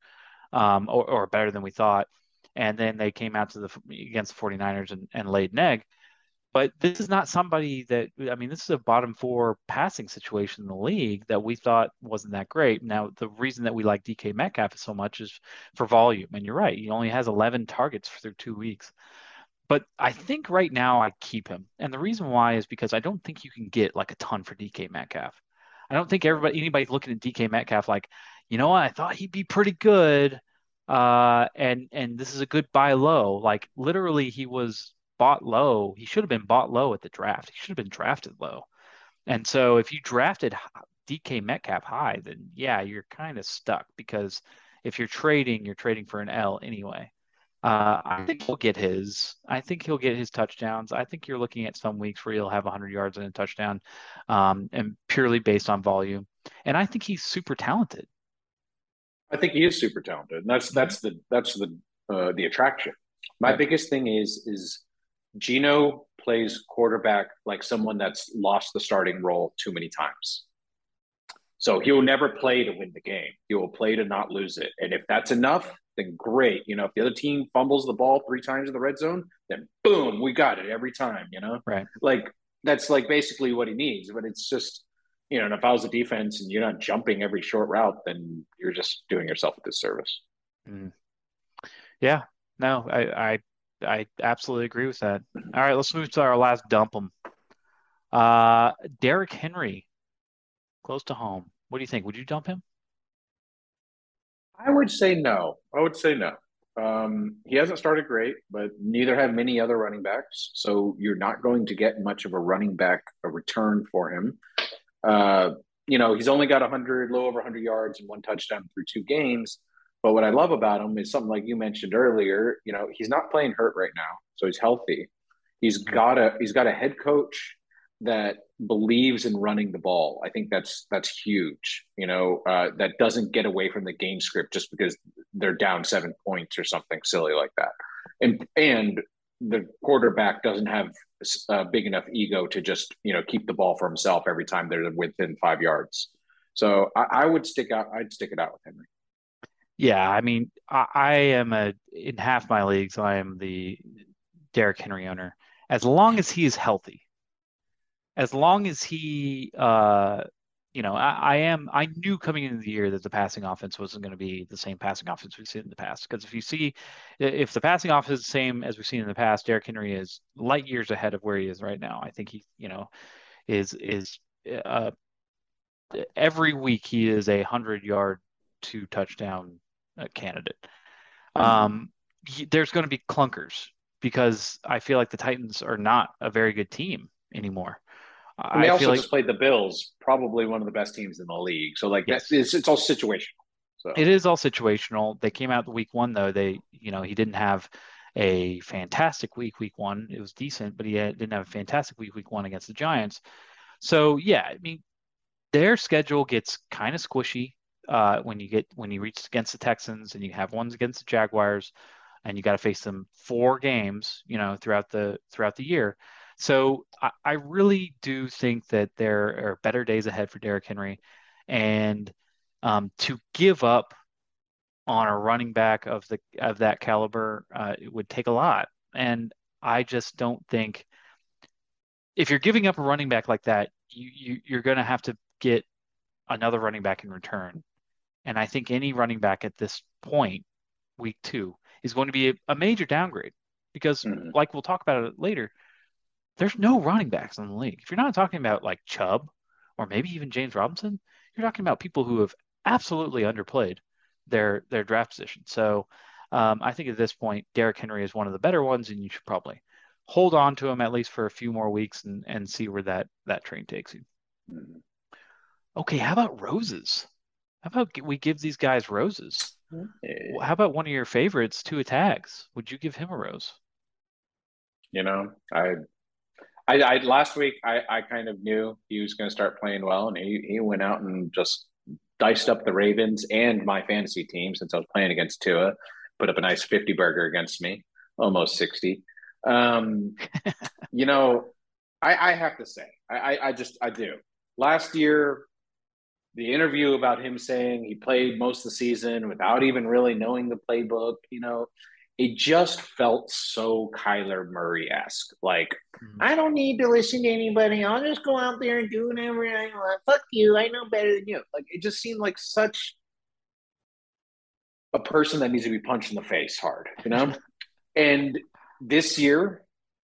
um, or, or better than we thought. And then they came out to the against the 49ers and, and laid an egg. But this is not somebody that I mean, this is a bottom four passing situation in the league that we thought wasn't that great. Now, the reason that we like DK Metcalf so much is for volume, and you're right, he only has 11 targets through two weeks. But I think right now I keep him, and the reason why is because I don't think you can get like a ton for DK Metcalf. I don't think everybody anybody's looking at DK Metcalf like, you know what, I thought he'd be pretty good, uh, and and this is a good buy low. Like literally, he was bought low. He should have been bought low at the draft. He should have been drafted low. And so if you drafted DK Metcalf high, then yeah, you're kind of stuck because if you're trading, you're trading for an L anyway. Uh, I think he'll get his. I think he'll get his touchdowns. I think you're looking at some weeks where he'll have 100 yards and a touchdown, um, and purely based on volume. And I think he's super talented. I think he is super talented. And that's that's the that's the uh, the attraction. My Yeah. biggest thing is is Geno plays quarterback like someone that's lost the starting role too many times. So he'll never play to win the game. He will play to not lose it. And if that's enough, then great. You know, if the other team fumbles the ball three times in the red zone, then boom, we got it every time, you know? Right. Like that's like basically what he needs. But it's just, you know, and if I was a defense and you're not jumping every short route, then you're just doing yourself a disservice. Mm. Yeah. No, I, I I absolutely agree with that. All right, let's move to our last dump 'em. Uh, Derrick Henry, close to home. What do you think? Would you dump him? I would say no. I would say no. Um, he hasn't started great, but neither have many other running backs. So you're not going to get much of a running back a return for him. Uh, you know, he's only got 100, low over 100 yards and one touchdown through two games. But what I love about him is something like you mentioned earlier. You know, he's not playing hurt right now, so he's healthy. He's got a he's got a head coach that believes in running the ball. I think that's that's huge. You know, uh, that doesn't get away from the game script just because they're down seven points or something silly like that. And and the quarterback doesn't have a big enough ego to just you know keep the ball for himself every time they're within five yards. So I, I would stick out. I'd stick it out with Henry. Yeah, I mean, I, I am a in half my leagues, I am the Derrick Henry owner. As long as he is healthy, as long as he, uh, you know, I, I am. I knew coming into the year that the passing offense wasn't going to be the same passing offense we've seen in the past. Because if you see, if the passing offense is the same as we've seen in the past, Derrick Henry is light years ahead of where he is right now. I think he, you know, is is uh, every week he is a hundred yard, two touchdown uh, candidate. Um, he, there's going to be clunkers because I feel like the Titans are not a very good team anymore. And they I also feel like just played the Bills, probably one of the best teams in the league. So like Yes. that, it's, it's all situational. So it is all situational. They came out the week one though. They, you know, he didn't have a fantastic week. Week one, it was decent, but he had, didn't have a fantastic week. Week one against the Giants. So yeah, I mean, their schedule gets kind of squishy uh, when you get when you reach against the Texans and you have ones against the Jaguars, and you got to face them four games, you know, throughout the throughout the year. So I, I really do think that there are better days ahead for Derrick Henry, and um, to give up on a running back of the of that caliber, uh, it would take a lot. And I just don't think if you're giving up a running back like that, you, you you're going to have to get another running back in return. And I think any running back at this point, week two, is going to be a, a major downgrade because, Mhm. like we'll talk about it later, there's no running backs in the league. If you're not talking about like Chubb or maybe even James Robinson, you're talking about people who have absolutely underplayed their their draft position. So um, I think at this point, Derrick Henry is one of the better ones, and you should probably hold on to him at least for a few more weeks and and see where that that train takes you. Okay, how about roses? How about we give these guys roses? Eh, How about one of your favorites, two Tags? Would you give him a rose? you know, I, I, I last week I, I kind of knew he was going to start playing well, and he he went out and just diced up the Ravens and my fantasy team since I was playing against Tua, put up a nice fifty burger against me, almost sixty. Um, [laughs] you know, I, I have to say, I, I, I just I do. Last year, the interview about him saying he played most of the season without even really knowing the playbook, you know, it just felt so Kyler Murray esque. Like, Mhm. I don't need to listen to anybody. I'll just go out there and do whatever I want. Fuck you. I know better than you. Like, it just seemed like such a person that needs to be punched in the face hard, you know? [laughs] and this year,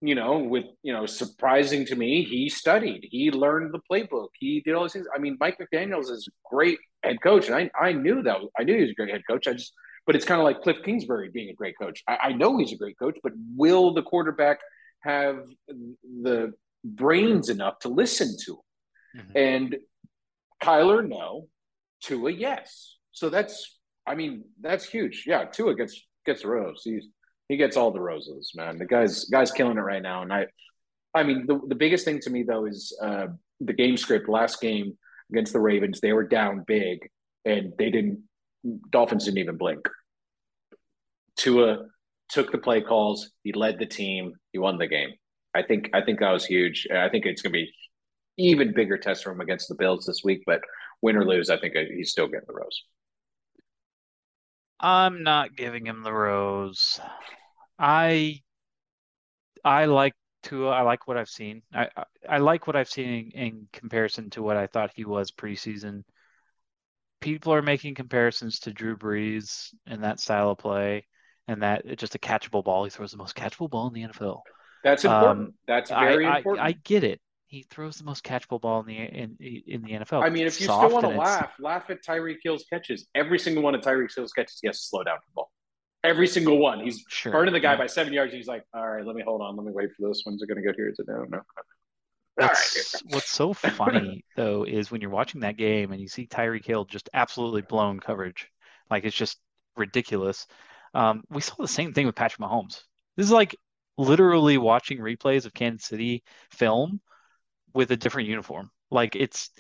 you know, with, you know, surprising to me, he studied, he learned the playbook, he did all these things. I mean, Mike McDaniels is a great head coach. And I, I knew that. I knew he was a great head coach. I just, but it's kind of like Cliff Kingsbury being a great coach. I, I know he's a great coach, but will the quarterback have the brains enough to listen to him? Mm-hmm. And Kyler, no. Tua, yes. So that's, I mean, that's huge. Yeah, Tua gets gets a rose. He's he gets all the roses, man. The guy's guy's killing it right now. And I, I mean, the the biggest thing to me though is uh, the game script. Last game against the Ravens, they were down big, and they didn't. Dolphins didn't even blink. Tua took the play calls. He led the team. He won the game. I think I think that was huge. I think it's going to be even bigger test for him against the Bills this week. But win or lose, I think he's still getting the rose. I'm not giving him the rose. I I like Tua. I like what I've seen. I I, I like what I've seen in, in comparison to what I thought he was preseason. People are making comparisons to Drew Brees and that style of play, and that it's just a catchable ball. He throws the most catchable ball in the NFL. That's important. Um, That's very I, important. I, I, get it. He throws the most catchable ball in the in in the NFL. I mean, if you still want to laugh, laugh at Tyreek Hill's catches. Every single one of Tyreek Hill's catches, he has to slow down the ball. Every single one. He's sure, burning the guy yeah. by seven yards. He's like, all right, let me hold on. Let me wait for this. When's it going to go here? Is it no? No. What's, right. what's so funny [laughs] though is when you're watching that game and you see Tyreek Hill just absolutely blown coverage, like it's just ridiculous. Um, we saw the same thing with Patrick Mahomes. This is like literally watching replays of Kansas City film with a different uniform. Like it's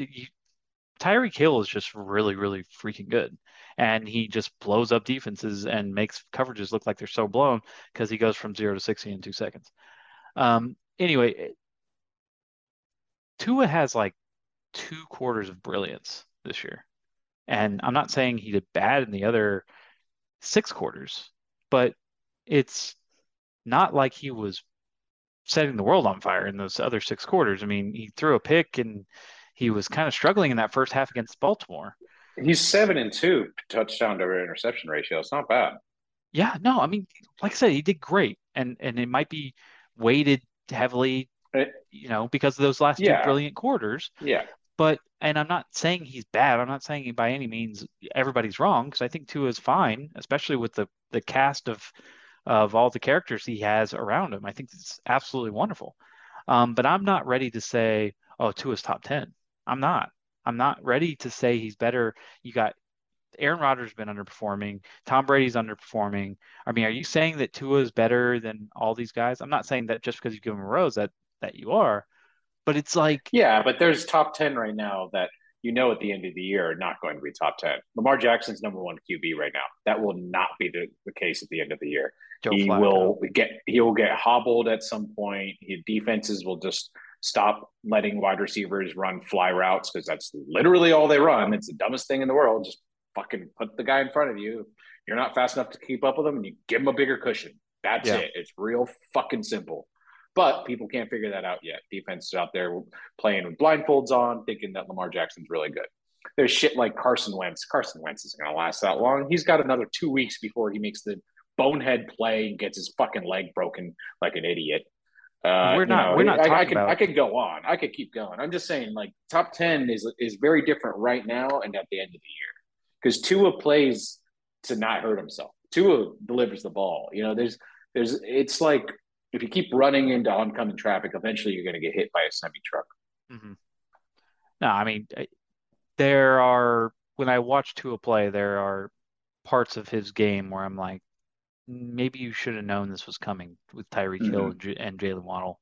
Tyreek Hill is just really, really freaking good. And he just blows up defenses and makes coverages look like they're so blown because he goes from zero to 60 in two seconds. Um, anyway, Tua has like two quarters of brilliance this year. And I'm not saying he did bad in the other six quarters, but it's not like he was setting the world on fire in those other six quarters. I mean, he threw a pick and he was kind of struggling in that first half against Baltimore. He's seven and two touchdown to interception ratio. It's not bad. Yeah, no, I mean, like I said, he did great, and and it might be weighted heavily you know, because of those last yeah. two brilliant quarters. Yeah. But and I'm not saying he's bad. I'm not saying by any means everybody's wrong because I think Tua is fine, especially with the the cast of of all the characters he has around him. I think it's absolutely wonderful. Um, but I'm not ready to say, oh, Tua's top ten. I'm not. I'm not ready to say he's better. You got Aaron Rodgers been underperforming. Tom Brady's underperforming. I mean, are you saying that Tua is better than all these guys? I'm not saying that just because you give him a rose that that you are. But it's like yeah, but there's top ten right now that you know at the end of the year are not going to be top ten. Lamar Jackson's number one QB right now. That will not be the, the case at the end of the year. Joe he Flacco. will get he will get hobbled at some point. His defenses will just stop letting wide receivers run fly routes because that's literally all they run. It's the dumbest thing in the world. Just fucking put the guy in front of you. You're not fast enough to keep up with him, and you give him a bigger cushion. That's yeah. it. It's real fucking simple. But people can't figure that out yet. Defense is out there playing with blindfolds on, thinking that Lamar Jackson's really good. There's shit like Carson Wentz. Carson Wentz isn't going to last that long. He's got another two weeks before he makes the bonehead play and gets his fucking leg broken like an idiot. Uh, we're not. We're not. I, I, could. About... I could go on. I could keep going. I'm just saying, like top ten is is very different right now and at the end of the year because Tua plays to not hurt himself. Tua delivers the ball. You know, there's there's it's like if you keep running into oncoming traffic, eventually you're going to get hit by a semi truck. Mm-hmm. No, I mean, there are, when I watch Tua play, there are parts of his game where I'm like, maybe you should have known this was coming with Tyreek mm-hmm. Hill and, J- and Jaylen Waddle.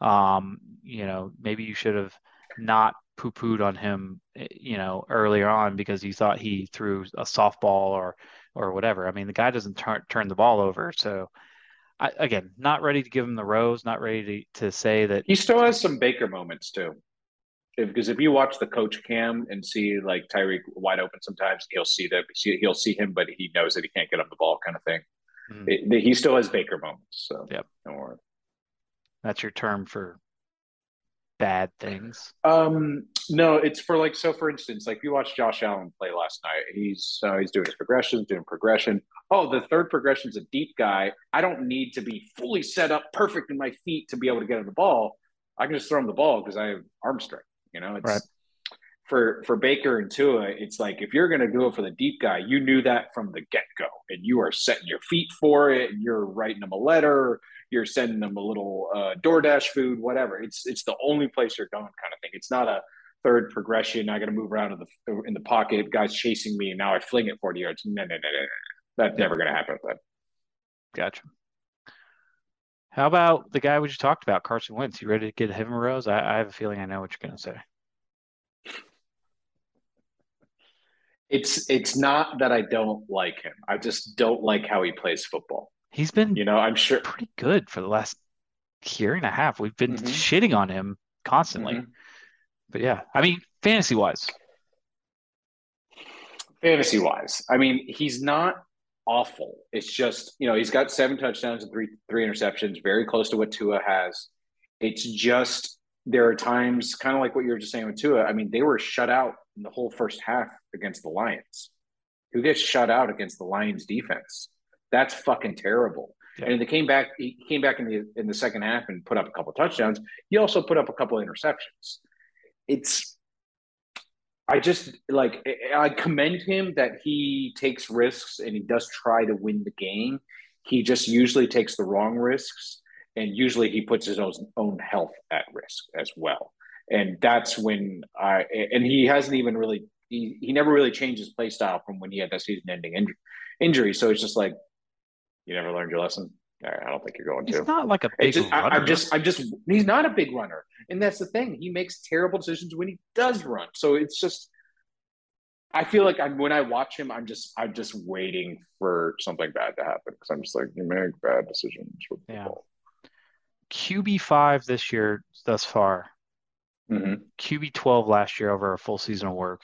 Um, you know, maybe you should have not poo pooed on him, eh, you know, earlier on because you thought he threw a softball or, or whatever. I mean, the guy doesn't turn turn the ball over. So, I, again, not ready to give him the rose, not ready to, to say that he still has some Baker moments too. Because if you watch the coach cam and see like Tyreek wide open, sometimes he'll see that he'll see him, but he knows that he can't get on the ball, kind of thing. Mm-hmm. It, he still has Baker moments, so yep. don't worry. That's your term for bad things? Um, no, it's for like so. For instance, like you watched Josh Allen play last night. He's uh, he's doing his progressions, doing progression. Oh, the third progression is a deep guy. I don't need to be fully set up, perfect in my feet to be able to get him the ball. I can just throw him the ball because I have arm strength. You know, it's right. For for Baker and Tua. It's like if you're going to do it for the deep guy, you knew that from the get go, and you are setting your feet for it. And you're writing them a letter you're sending them a little uh, DoorDash food, whatever. It's it's the only place you're going, kind of thing. It's not a third progression. I got to move around in the in the pocket. Guys chasing me, and now I fling it 40 yards. No, no, no, no, no. That's never going to happen But. Gotcha. How about the guy we just talked about, Carson Wentz? You ready to get him a rose? I, I have a feeling I know what you're going to say. It's it's not that I don't like him. I just don't like how he plays football. He's been You know, I'm sure. pretty good for the last year and a half. We've been Mhm. shitting on him constantly. Mhm. But yeah, I mean, fantasy wise, fantasy wise, I mean, he's not awful. It's just you know he's got seven touchdowns and three three interceptions, very close to what Tua has. It's just there are times, kind of like what you were just saying with Tua. I mean, they were shut out in the whole first half against the Lions. Who gets shut out against the Lions defense? That's fucking terrible. Yeah. And they came back. He came back in the in the second half and put up a couple of touchdowns. He also put up a couple of interceptions. It's I just like I commend him that he takes risks and he does try to win the game. He just usually takes the wrong risks, and usually he puts his own own health at risk as well. And that's when I and he hasn't even really he, he never really changed his play style from when he had that season-ending injury. Injury, so it's just like you never learned your lesson. All right, I don't think you're going he's to. not like a big just, I, runner. I'm just, I'm just, he's not a big runner, and that's the thing. He makes terrible decisions when he does run. So it's just, I feel like I'm when I watch him, I'm just, I'm just waiting for something bad to happen because I'm just like, you make bad decisions. With Yeah. football. QB five this year thus far. Mhm. QB 12 last year over a full season of work.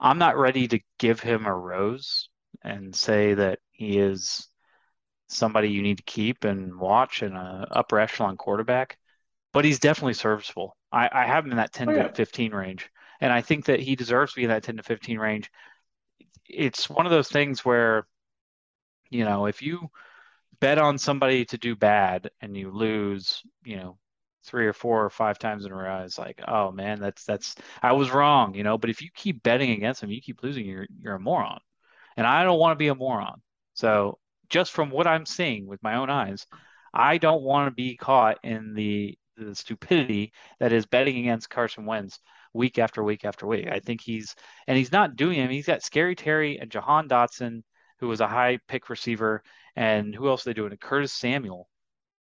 I'm not ready to give him a rose and say that he is somebody you need to keep and watch and a upper echelon quarterback, but he's definitely serviceable. I, I have him in that 10 Oh, to 15 range, and I think that he deserves to be in that 10 to 15 range. It's one of those things where, you know, if you bet on somebody to do bad and you lose, you know, three or four or five times in a row, it's like, oh man, that's that's I was wrong, you know. But if you keep betting against them, you keep losing, you're you're a moron. And I don't want to be a moron. So just from what I'm seeing with my own eyes, I don't want to be caught in the the stupidity that is betting against Carson Wentz week after week after week. I think he's and he's not doing him. He's got Scary Terry and Jahan Dotson, who was a high pick receiver, and who else are they doing? Curtis Samuel.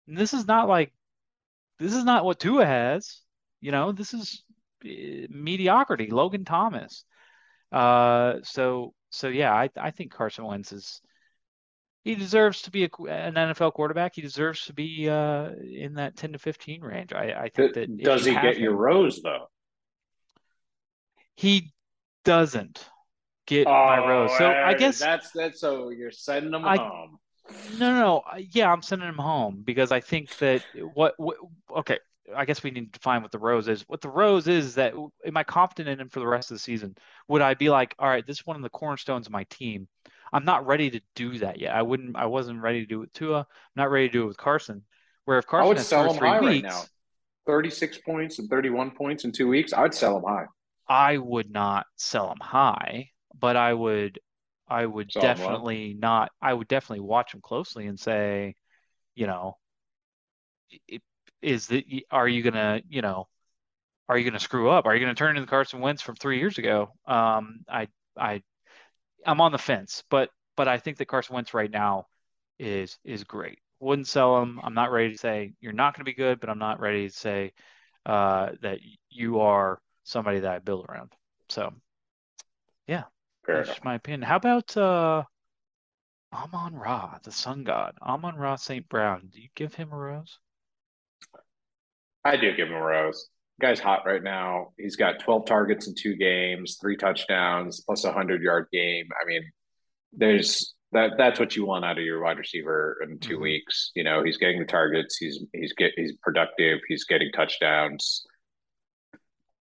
And this is not like this is not what Tua has. You know, this is eh, mediocrity. Logan Thomas. Uh, so so yeah, I I think Carson Wentz is he deserves to be a, an NFL quarterback. He deserves to be uh in that 10 to 15 range. I I think that Does he get your rose though? he doesn't get my rose. So I guess that's that's so you're sending him I- home. No, no, no. Yeah, I'm sending him home because I think that what, what okay, I guess we need to define what the rose is. What the rose is, is that am I confident in him for the rest of the season? Would I be like, all right, this is one of the cornerstones of my team. I'm not ready to do that yet. I wouldn't I wasn't ready to do it with Tua. I'm not ready to do it with Carson. Where if Carson I would has sell him three high right now. 36 points and 31 points in two weeks. I'd sell him high. I would not sell him high, but I would I would Sell him low? definitely not I would definitely watch him closely and say, you know, it, is that are you gonna, you know, are you gonna screw up? Are you gonna turn into the Carson Wentz from three years ago? Um, I I I'm on the fence, but but I think that Carson Wentz right now is is great. Wouldn't sell him. I'm not ready to say you're not going to be good, but I'm not ready to say uh, that you are somebody that I build around. So Fair that's enough. my opinion. How about uh, Amon Ra, the sun god, Amon Ra St. Brown? Do you give him a rose? I do give him a rose. Guy's hot right now. He's got 12 targets in two games, three touchdowns, plus a hundred yard game. I mean, there's that. That's what you want out of your wide receiver in 2 Mhm. weeks. You know, he's getting the targets. He's he's get he's productive. He's getting touchdowns.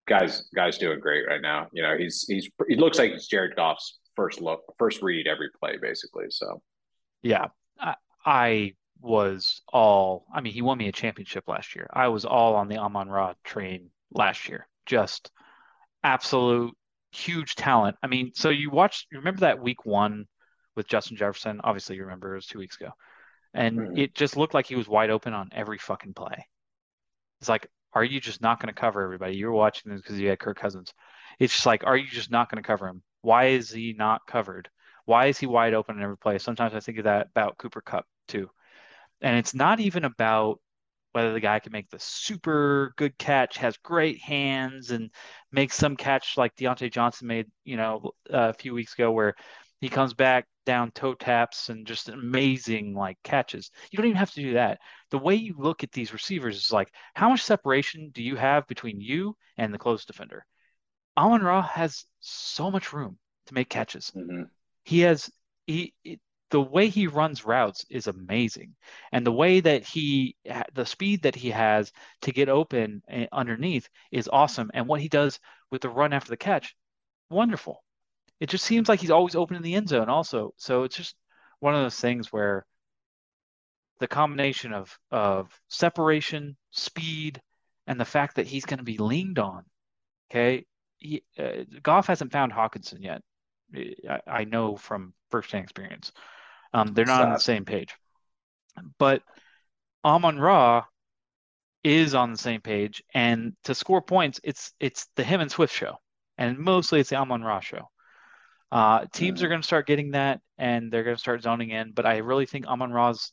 Guys, guys doing great right now. You know, he's he's he looks like he's Jared Goff's first look, first read every play, basically. So Yeah, I, I was all, I mean, he won me a championship last year. I was all on the Amon Ra train last year. Just absolute huge talent. I mean, so you watched, you remember that week one with Justin Jefferson? Obviously, you remember it was two weeks ago. And Mhm. it just looked like he was wide open on every fucking play. It's like, are you just not going to cover everybody? You're watching this because you had Kirk Cousins. It's just like, are you just not going to cover him? Why is he not covered? Why is he wide open in every play? Sometimes I think of that about Cooper Kupp too. And it's not even about whether the guy can make the super good catch, has great hands, and makes some catch like Diontae Johnson made, you know, a few weeks ago, where he comes back down toe taps and just amazing like catches. You don't even have to do that. The way you look at these receivers is like, how much separation do you have between you and the close defender? Amon Ra has so much room to make catches. Mm-hmm. He has he the way he runs routes is amazing, and the way that he the speed that he has to get open eh, underneath is awesome. And what he does with the run after the catch, wonderful. It just seems like he's always open in the end zone, also. So it's just one of those things where the combination of of separation, speed, and the fact that he's going to be leaned on. Okay, he, uh, Goff hasn't found Hockenson yet. I, I know from firsthand experience. Um, they're not Sad. on the same page. But Amon Ra is on the same page, and to score points, it's it's the him and Swift show, and mostly it's the Amon Ra show. Uh, teams are going to start getting that, and they're going to start zoning in. But I really think Amon Ra's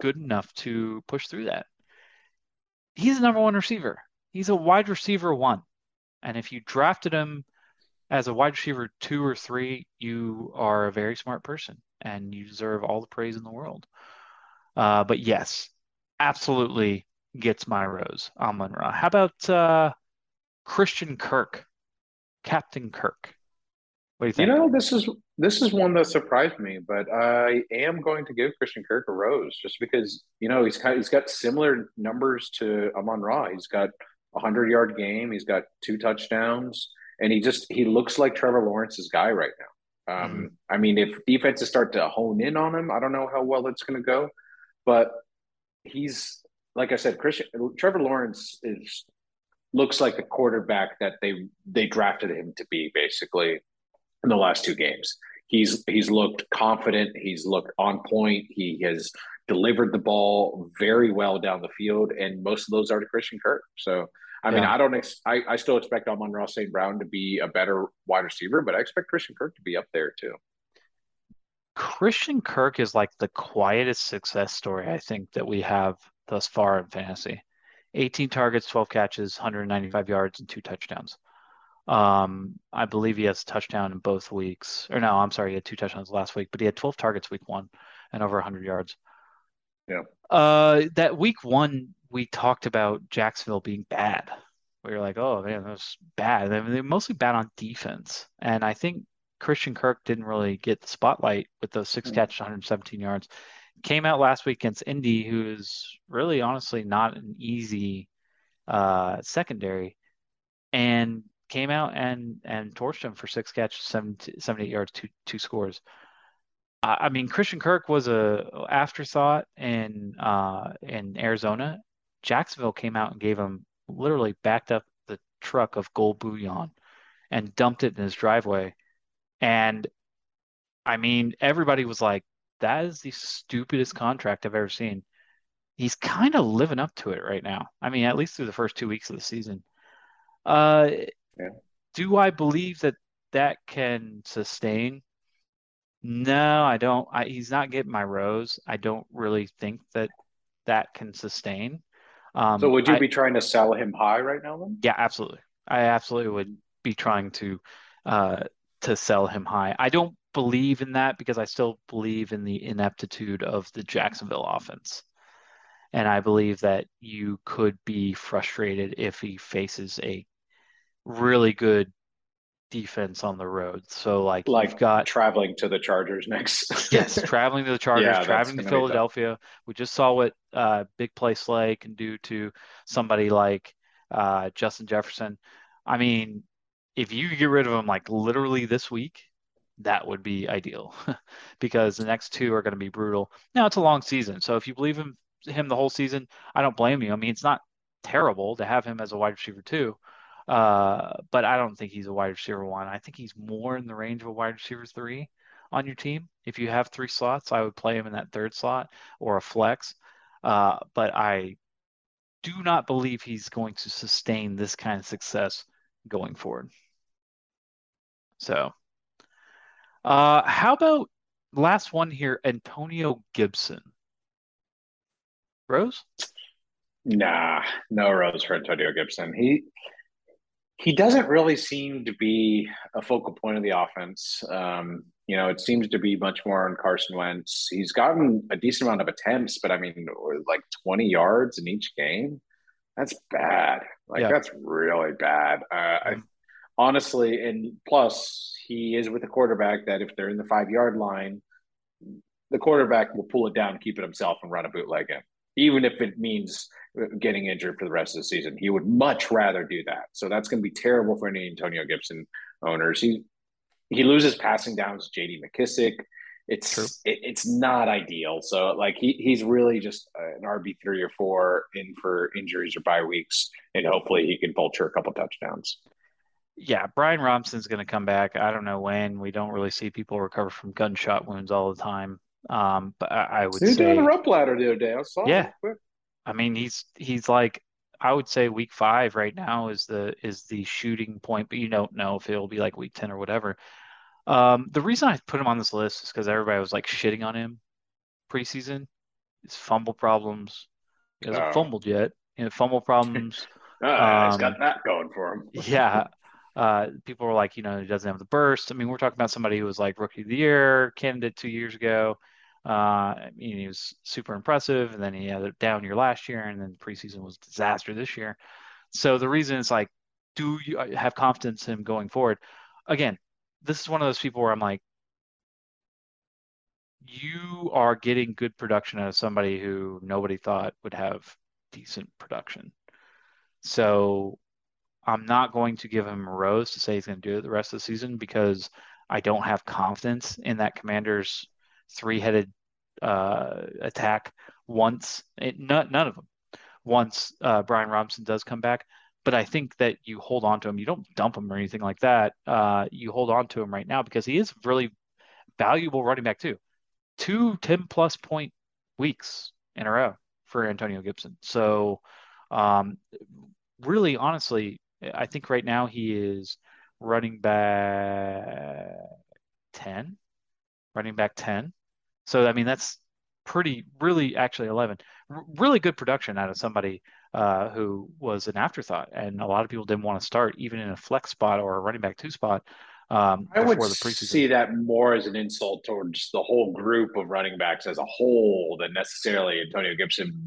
good enough to push through that. He's the number one receiver. He's a wide receiver one, and if you drafted him as a wide receiver two or three, you are a very smart person and you deserve all the praise in the world. Uh, but yes, absolutely gets my rose, Amon Ra. How about uh, Christian Kirk, Captain Kirk? What do you think? You know, this is this is one that surprised me, but I am going to give Christian Kirk a rose just because you know he's kind of, he's got similar numbers to Amon Ra. He's got a hundred yard game. He's got two touchdowns, and he just he looks like Trevor Lawrence's guy right now. Um, mm-hmm. I mean, if defenses start to hone in on him, I don't know how well it's going to go, but he's like I said, Christian Trevor Lawrence is looks like the quarterback that they they drafted him to be basically in the last two games. He's he's looked confident. He's looked on point. He has delivered the ball very well down the field, and most of those are to Christian Kirk. So I mean, I don't. Ex- I I still expect Amon-Ra St. Brown to be a better wide receiver, but I expect Christian Kirk to be up there too. Christian Kirk is like the quietest success story I think that we have thus far in fantasy. 18 targets, 12 catches, 195 yards, and two touchdowns. Um, I believe he has touchdown in both weeks. Or no, I'm sorry, he had two touchdowns last week, but he had 12 targets week one and over 100 yards. Yeah. Uh, that week one, we talked about Jacksonville being bad. We were like, oh man, that was bad. I mean, they're mostly bad on defense, and I think Christian Kirk didn't really get the spotlight with those six mm-hmm. catches, 117 yards. Came out last week against Indy, who is really honestly not an easy uh, secondary, and came out and and torched him for six catches, 70, 78 yards, two two scores. I mean, Christian Kirk was a afterthought in uh, in Arizona. Jacksonville came out and gave him literally backed up the truck of gold bullion and dumped it in his driveway. And I mean, everybody was like, "That is the stupidest contract I've ever seen." He's kind of living up to it right now. I mean, at least through the first two weeks of the season. Uh, yeah. Do I believe that that can sustain? No, I don't. I, he's not getting my rose. I don't really think that that can sustain. Um, so would you I, be trying to sell him high right now then? Yeah, absolutely. I absolutely would be trying to uh, to sell him high. I don't believe in that because I still believe in the ineptitude of the Jacksonville offense. And I believe that you could be frustrated if he faces a really good defense on the road. So like, like you've got traveling to the Chargers next. [laughs] yes, traveling to the [laughs] Chargers, yeah, traveling to Philadelphia. We just saw what uh, big play Slay can do to somebody like uh, Justin Jefferson. I mean, if you get rid of him like literally this week, that would be ideal [laughs] because the next two are going to be brutal. Now it's a long season, so if you believe in him the whole season, I don't blame you. I mean, it's not terrible to have him as a wide receiver too. Uh, but I don't think he's a wide receiver one. I think he's more in the range of a wide receiver three on your team. If you have three slots, I would play him in that third slot or a flex. Uh, but I do not believe he's going to sustain this kind of success going forward. So, uh, how about last one here, Antonio Gibson? Rose? Nah, no rose for Antonio Gibson. He he doesn't really seem to be a focal point of the offense. Um, you know, it seems to be much more on Carson Wentz. He's gotten a decent amount of attempts, but I mean, like 20 yards in each game. That's bad. Like Yeah. that's really bad. Uh, I honestly, and plus he is with a quarterback that if they're in the five yard line, the quarterback will pull it down, keep it himself, and run a bootleg in, even if it means getting injured for the rest of the season. He would much rather do that. So that's going to be terrible for any Antonio Gibson owners. He he loses passing downs to J.D. McKissic. It's it, it's not ideal. So like he he's really just an RB three or four in for injuries or bye weeks, and hopefully he can vulture a couple touchdowns. Yeah, Brian Robinson's going to come back. I don't know when. We don't really see people recover from gunshot wounds all the time. Um, but I, I would He's say, doing the rope ladder the other day. I saw. Yeah. I mean, he's he's like I would say week five right now is the is the shooting point, but you don't know if it'll be like week 10 or whatever. Um, the reason I put him on this list is because everybody was like shitting on him preseason. His fumble problems. He hasn't Oh. fumbled yet. You know, fumble [laughs] problems. Ah, he's Um, got that going for him. [laughs] Yeah. Uh, people were like, you know, he doesn't have the burst. I mean, we're talking about somebody who was like rookie of the year candidate two years ago. Uh, I mean, he was super impressive, and then he had a down year last year, and then preseason was disaster this year. So the reason is like, do you have confidence in him going forward? Again, this is one of those people where I'm like, you are getting good production out of somebody who nobody thought would have decent production. So I'm not going to give him a rose to say he's going to do it the rest of the season because I don't have confidence in that commander's three-headed uh, attack once it, none, none of them once uh, Brian Robinson does come back. But I think that you hold on to him. You don't dump him or anything like that. Uh, you hold on to him right now because he is really valuable running back too. Two 10 plus point weeks in a row for Antonio Gibson. So um, really, honestly, I think right now he is running back 10, running back 10. So, I mean, that's pretty, really, actually 11. R- really good production out of somebody uh, who was an afterthought. And a lot of people didn't want to start even in a flex spot or a running back two spot um, I would see that more as an insult towards the whole group of running backs as a whole than necessarily Antonio Gibson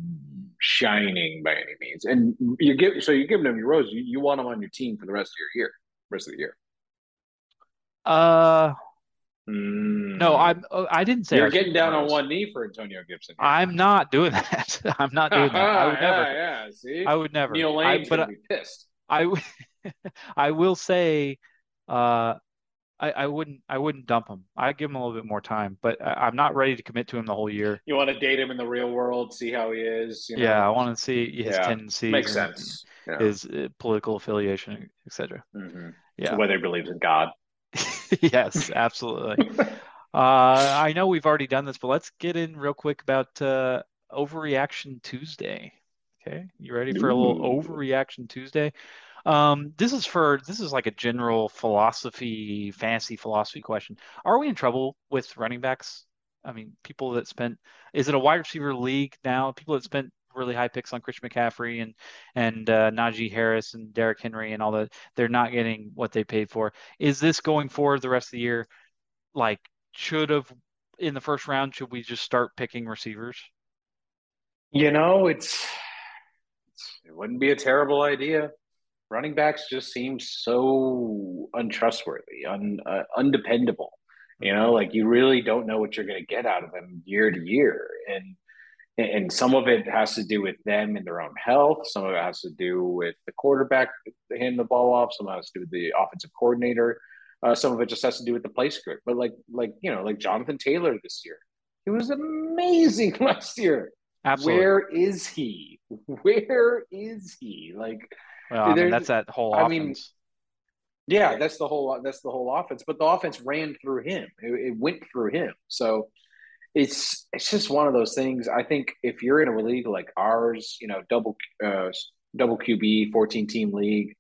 shining by any means. And you give so you're giving him your rose. You, you want him on your team for the rest of your year, rest of the year. Uh, Mm. no, I'm, uh, I didn't say You're getting down on one knee for Antonio Gibson. I'm not doing [laughs] that. I'm not doing that. I would [laughs] never. yeah. See, I would never. Neil I, Lane's but gonna be pissed. I, [laughs] I will say, uh, I, I wouldn't, I wouldn't dump him. I'd give him a little bit more time, but I, I'm not ready to commit to him the whole year. You want to date him in the real world, see how he is. You know? Yeah, I want to see his Yeah, tendencies, makes sense. Yeah. his uh, political affiliation, etc. Mhm. Yeah. Whether he believes in God. [laughs] Yes, absolutely. [laughs] Uh, I know we've already done this, but let's get in real quick about uh, Overreaction Tuesday. Okay, you ready for a little Overreaction Tuesday? Um, this is for this is like a general philosophy, fantasy philosophy question. Are we in trouble with running backs? I mean, people that spent is it a wide receiver league now? People that spent really high picks on Christian McCaffrey and and uh, Najee Harris and Derrick Henry and all that, they're not getting what they paid for. Is this going forward the rest of the year? Like, should have in the first round, should we just start picking receivers? You know, it's it wouldn't be a terrible idea. Running backs just seem so untrustworthy, un, uh, undependable. You know, like you really don't know what you're going to get out of them year to year, and and some of it has to do with them and their own health. Some of it has to do with the quarterback handing the ball off. Some of it has to do with the offensive coordinator. Uh, some of it just has to do with the play script. But like like you know, like Jonathan Taylor this year, he was amazing [laughs] last year. Absolutely. Where is he? Where is he? Like, Well, I mean, that's that whole I mean, yeah, that's the whole that's the whole offense. But the offense ran through him. It, it went through him. So it's it's just one of those things. I think if you're in a league like ours, you know, double uh, double QB, 14 team league,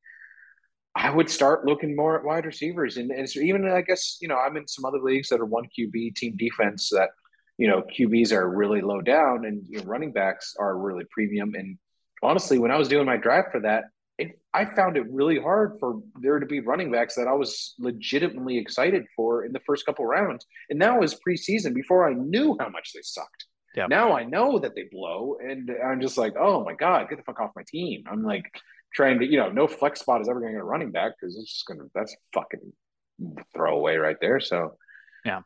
I would start looking more at wide receivers. And, and so even I guess, you know, I'm in some other leagues that are one QB team defense that, you know, QBs are really low down and you know, running backs are really premium. And honestly, when I was doing my draft for that, it, I found it really hard for there to be running backs that I was legitimately excited for in the first couple rounds. And that was preseason before I knew how much they sucked. Yeah. Now I know that they blow, and I'm just like, oh my god, get the fuck off my team. I'm like trying to, you know, no flex spot is ever going to get a running back because it's just gonna that's fucking throwaway right there. So Yeah.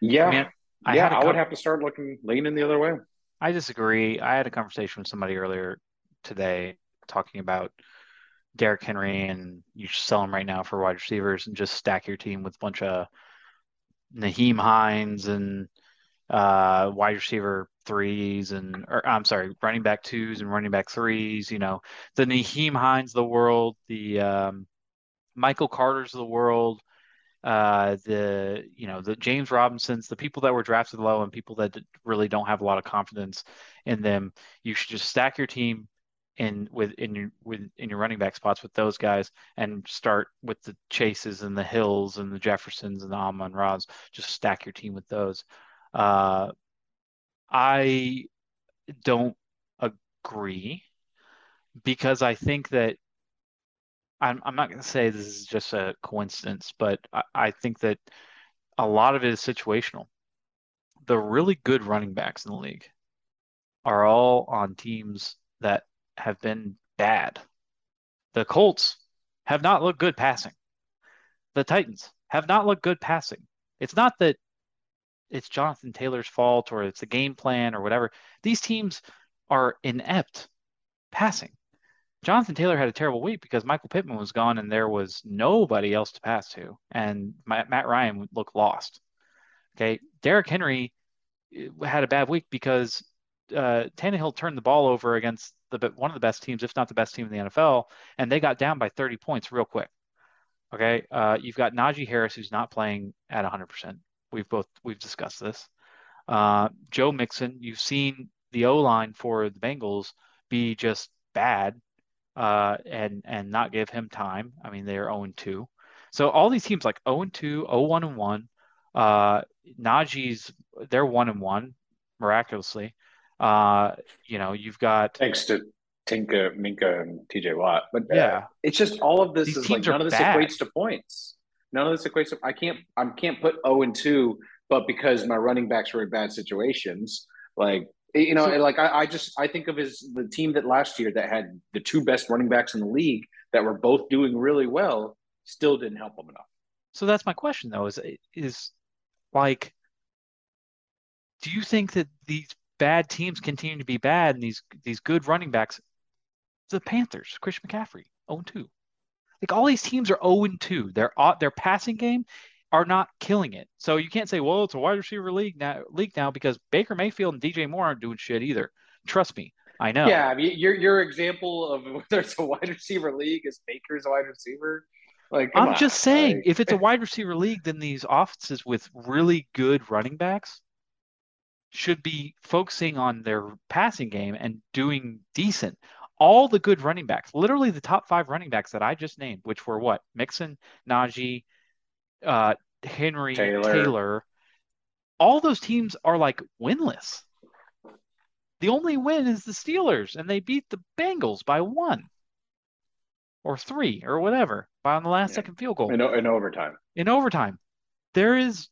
yeah, I mean, I yeah, I would have to start looking leaning the other way. I disagree. I had a conversation with somebody earlier today talking about Derrick Henry and you sell him right now for wide receivers and just stack your team with a bunch of Nyheim Hines and uh, wide receiver threes and or I'm sorry, running back twos and running back threes. You know, the Nyheim Hines of the world, the um, Michael Carter's of the world, uh, the you know the James Robinsons, the people that were drafted low and people that really don't have a lot of confidence in them. You should just stack your team in with in your with in your running back spots with those guys and start with the Chases and the Hills and the Jeffersons and the Amon Rods. Just stack your team with those. Uh, I don't agree because I think that I'm, I'm not going to say this is just a coincidence, but I, I think that a lot of it is situational. The really good running backs in the league are all on teams that have been bad. The Colts have not looked good passing. The Titans have not looked good passing. It's not that it's Jonathan Taylor's fault or it's a game plan or whatever. These teams are inept passing. Jonathan Taylor had a terrible week because Michael Pittman was gone and there was nobody else to pass to, and Matt, Ryan looked lost. Okay, Derrick Henry had a bad week because uh, Tannehill turned the ball over against the one of the best teams, if not the best team in the NFL, and they got down by 30 points real quick. Okay, uh, you've got Najee Harris who's not playing at 100%. We've both we've discussed this. Uh, Joe Mixon, you've seen the O line for the Bengals be just bad uh, and and not give him time. I mean, they are 0 2. So all these teams like 0 2, 0 1 and 1. Uh, Najee's they're 1 and 1 miraculously. Uh, you know, you've got Thanks to Tinka, Minkah, and TJ Watt. But uh, yeah, it's just all of this These is like none of this bad. equates to points. None of this equates to I can't I can't put 0 and 2, but because my running backs were in bad situations, like you know, So- like I, I just I think of as the team that last year that had the two best running backs in the league that were both doing really well, still didn't help them enough. So that's my question though, is is like do you think that these bad teams continue to be bad and these these good running backs the Panthers, Chris McCaffrey, 0-2. Like all these teams are 0-2. Their uh, their passing game are not killing it. So you can't say, well, it's a wide receiver league now league now because Baker Mayfield and DJ Moore aren't doing shit either. Trust me, I know. Yeah, I mean, your your example of [laughs] whether it's a wide receiver league is Baker's wide receiver. Like, I'm on, just saying, like- if it's a wide receiver league, then these offenses with really good running backs should be focusing on their passing game and doing decent. All the good running backs, literally the top five running backs that I just named, which were what? Mixon, Najee, uh, Henry, Taylor. Taylor. All those teams are like winless. The only win is the Steelers, and they beat the Bengals by one or three or whatever by on the last Yeah. second field goal in, in overtime. in overtime. There is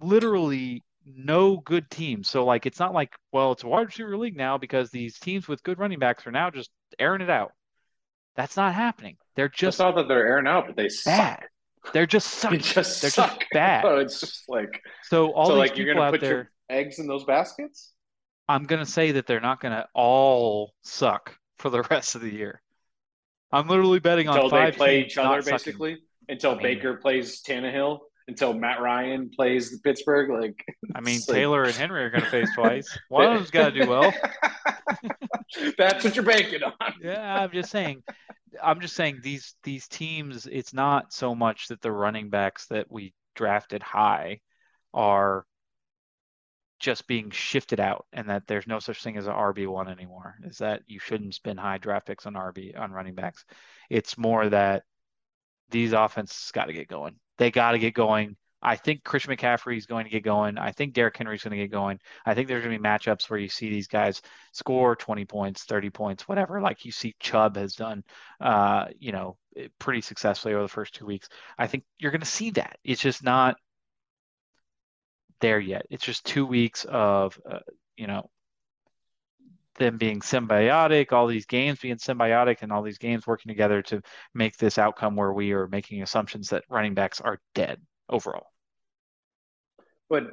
literally no good team. So like it's not like, well, it's a wide receiver league now because these teams with good running backs are now just airing it out. That's not happening. They're Just just not that they're airing out, but they bad. suck. They're just [laughs] They just They're suck. [laughs] just bad. So it's just like So all so. these Like you're people gonna out put there, your eggs in those baskets. I'm gonna say that they're not gonna all suck for the [laughs] rest of the year. I'm literally betting on until they play teams each other, not sucking. basically. Until I mean- Baker plays Tannehill. Until Matt Ryan plays the Pittsburgh. Like I mean, it's like- Taylor and Henry are gonna face twice. One of them's got to do well. [laughs] That's what you're banking on. Yeah, I'm just saying. I'm just saying these these teams. It's not so much that the running backs that we drafted high are just being shifted out and that there's no such thing as an RB1 anymore. Is that you shouldn't spend high draft picks on RB on running backs. It's more that these offenses got to get going. They got to get going. I think Christian McCaffrey is going to get going. I think Derrick Henry is going to get going. I think there's going to be matchups where you see these guys score 20 points, 30 points, whatever, like you see Chubb has done, uh, you know, pretty successfully over the first two weeks. I think you're going to see that. It's just not there yet. It's just two weeks of, uh, you know, them being symbiotic, all these games being symbiotic, and all these games working together to make this outcome where we are making assumptions that running backs are dead overall. But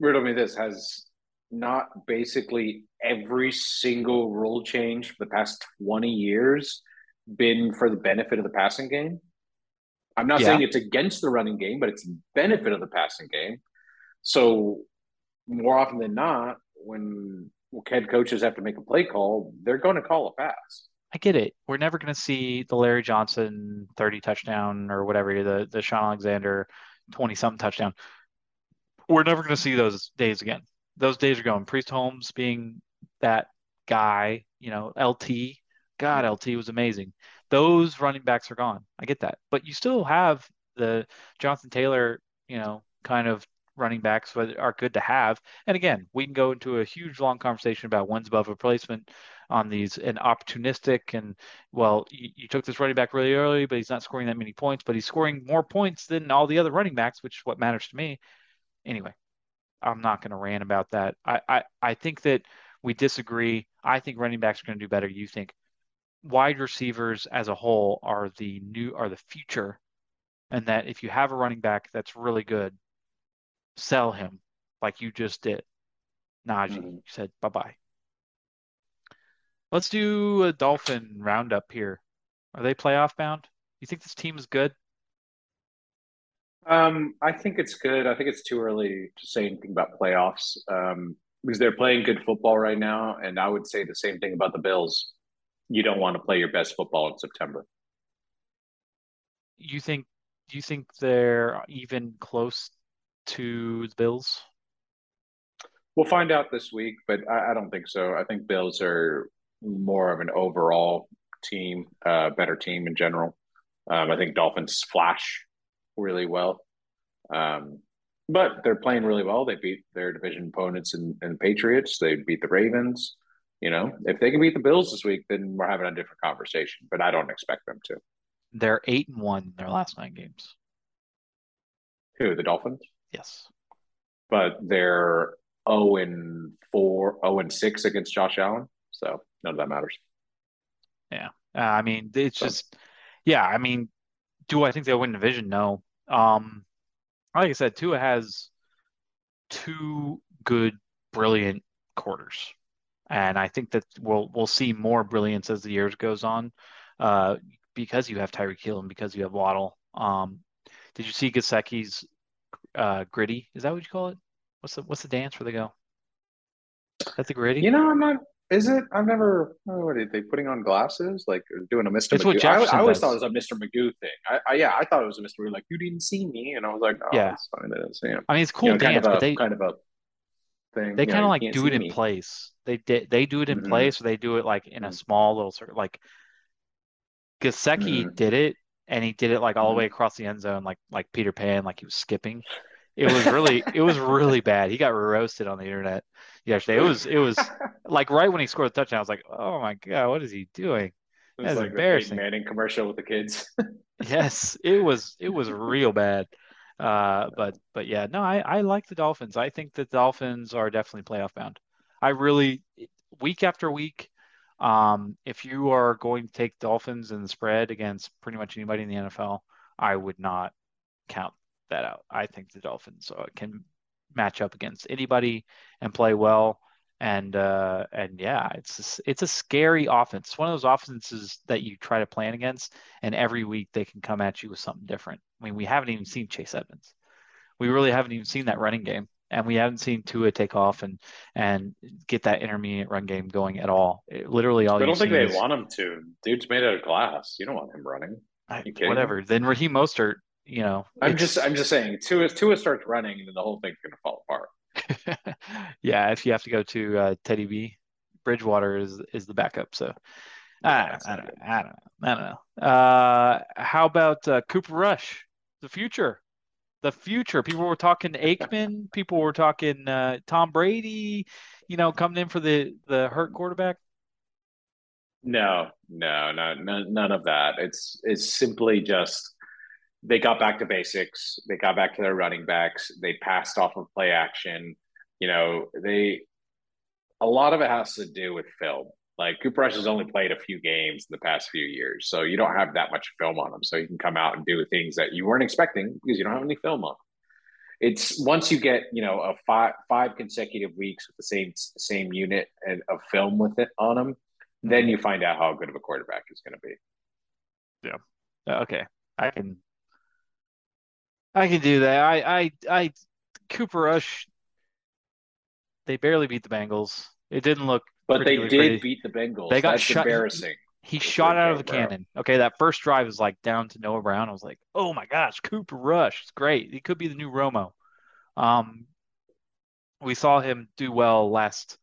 riddle me this: has not basically every single rule change for the past twenty years been for the benefit of the passing game? I'm not Yeah. saying it's against the running game, but it's benefit of the passing game. So more often than not, when head coaches have to make a play call, they're going to call a pass. I get it. We're never going to see the Larry Johnson 30 touchdown or whatever, the, the Shaun Alexander 20 something touchdown. We're never going to see those days again. Those days are going. Priest Holmes being that guy, you know, LT. God, LT was amazing. Those running backs are gone. I get that. But you still have the Jonathan Taylor, you know, kind of running backs are good to have. And again, we can go into a huge long conversation about wins above replacement on these and opportunistic and well, you, you took this running back really early, but he's not scoring that many points, but he's scoring more points than all the other running backs, which is what matters to me. Anyway, I'm not going to rant about that. I, I, I think that we disagree. I think running backs are going to do better. You think wide receivers as a whole are the new are the future, and that if you have a running back that's really good, sell him like you just did. Najee Mhm. said bye bye. Let's do a Dolphin roundup here. Are they playoff bound? You think this team is good? Um, I think it's good. I think it's too early to say anything about playoffs um, because they're playing good football right now, and I would say the same thing about the Bills. You don't want to play your best football in September. You think do you think they're even close to the Bills? We'll find out this week, but I, I don't think so. I think Bills are more of an overall team, uh, better team in general. Um, I think Dolphins flash really well, um, but they're playing really well. They beat their division opponents and in, in Patriots. They beat the Ravens. You know, if they can beat the Bills this week, then we're having a different conversation. But I don't expect them to. They're eight and one in their last nine games. Who the Dolphins? Yes. But they're zero and four, zero and six against Josh Allen. So none of that matters. Uh, I mean, it's So- just, yeah. I mean, do I think they'll win the division? No. Um, like I said, Tua has two good, brilliant quarters, and I think that we'll we'll see more brilliance as the years goes on, uh, because you have Tyreek Hill and because you have Waddle. Um, did you see Gesicki's uh, gritty? Is that what you call it? What's the what's the dance where they go? Is that the gritty? You know, I'm not. Is it? I've never. Oh, what are they putting on glasses? Like doing a Mr. It's what Magoo? I, I always does. thought it was a Mr. Magoo thing. I, I yeah, I thought it was a Mr. Magoo. Like you didn't see me, and I was like, oh, Yeah. it's fine. Didn't see him. I mean, it's cool you know, kind dance, of a but they kind of a thing. they you know, kind of like do it in me. place. They did they do it in Mhm. place, or they do it like in a Mhm. small little circle. Like Gesicki Mhm. did it, and he did it like all the Mhm. way across the end zone, like like Peter Pan, like he was skipping. It was really it was really bad. He got roasted on the internet yesterday. It was it was [laughs] like right when he scored the touchdown, I was like, oh my God, what is he doing? It That's was like the embarrassing. Peyton Manning commercial with the kids. [laughs] Yes, it was it was real bad. Uh, but but yeah, no, I I like the Dolphins. I think the Dolphins are definitely playoff bound. I really week after week, um, if you are going to take Dolphins and the spread against pretty much anybody in the NFL, I would not count that out. I think the Dolphins uh, can match up against anybody and play well. And uh, and yeah, it's a it's a scary offense. It's one of those offenses that you try to plan against, and every week they can come at you with something different. I mean, we haven't even seen Chase Edmonds. We really haven't even seen that running game, and we haven't seen Tua take off and and get that intermediate run game going at all. It- literally, all I don't think they is want him to. Dude's made out of glass. You don't want him running. I- you kidding me? whatever. Then Raheem Mostert, you know, I'm just I'm just saying. Tua Tua starts running, and then the whole thing's gonna fall apart. [laughs] yeah, if you have to go to uh, Teddy B, Bridgewater is is the backup. So I don't, I don't, know, I don't know. I don't know. Uh, how about uh, Cooper Rush, the future? The future. People were talking Aikman. People were talking uh, Tom Brady. You know, coming in for the the hurt quarterback. No, no, no, no, none of that. It's it's simply just they got back to basics. They got back to their running backs. They passed off of play action. You know, they a lot of it has to do with film. Like Cooper Rush has only played a few games in the past few years, so you don't have that much film on him. So you can come out and do things that you weren't expecting because you don't have any film on. Him. It's once you get you know a five five consecutive weeks with the same same unit and of film with it on him, then mm-hmm. you find out how good of a quarterback is going to be. Yeah. Uh, okay. I can. I can do that. I I I Cooper Rush. They barely beat the Bengals. It didn't look but they did pretty. beat the Bengals. They got That's shut- embarrassing. He for shot out of the cannon. Okay, that first drive is like down to Noah Brown. I was like, oh my gosh, Cooper Rush. It's great. He could be the new Romo. Um, we saw him do well last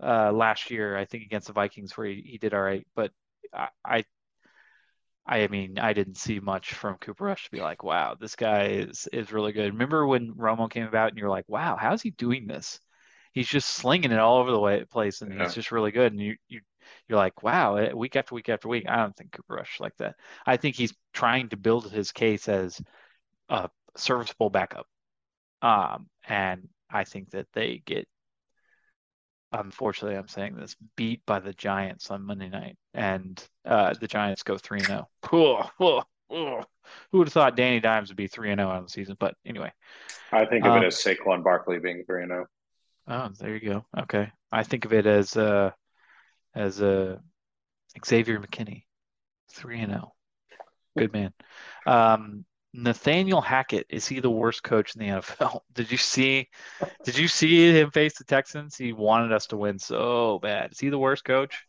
uh last year, I think against the Vikings where he, he did all right. But I, I I mean, I didn't see much from Cooper Rush to be like, wow, this guy is is really good. Remember when Romo came about and you're like, wow, how's he doing this? He's just slinging it all over the way, place, and Yeah. he's just really good. And you you you're like, wow, eh, week after week after week. I don't think Cooper Rush like that. I think he's trying to build his case as a serviceable backup. Um, and I think that they get, unfortunately, I'm saying this, beat by the Giants on Monday night, and uh, the Giants go three and zero. Cool. Who would have thought Danny Dimes would be three and zero on the season? But anyway, I think of Um, it as Saquon Barkley being three and zero. oh, there you go. Okay, I think of it as uh as uh, Xavier McKinney, three and zero. Good man. Um, Nathaniel Hackett is he the worst coach in the NFL? [laughs] Did you see? Did you see him face the Texans? He wanted us to win so bad. Is he the worst coach?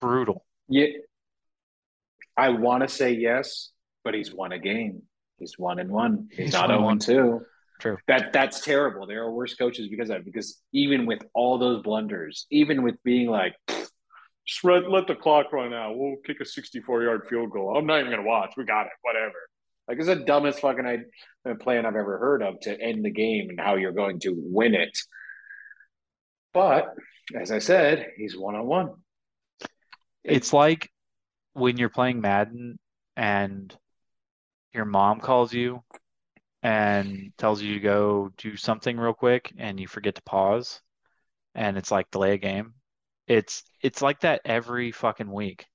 Brutal. Yeah, I want to say yes, but he's won a game. He's one and one. He's, He's not one and oh and two. True. That that's terrible. There are worse coaches because of that. Because even with all those blunders, even with being like, just let, let the clock run out. We'll kick a 64 yard field goal. I'm not even gonna watch. We got it. Whatever. Like it's the dumbest fucking I- uh, plan I've ever heard of to end the game and how you're going to win it. But as I said, he's one on one. It's like when you're playing Madden and your mom calls you and tells you to go do something real quick and you forget to pause and it's like delay a game. It's it's like that every fucking week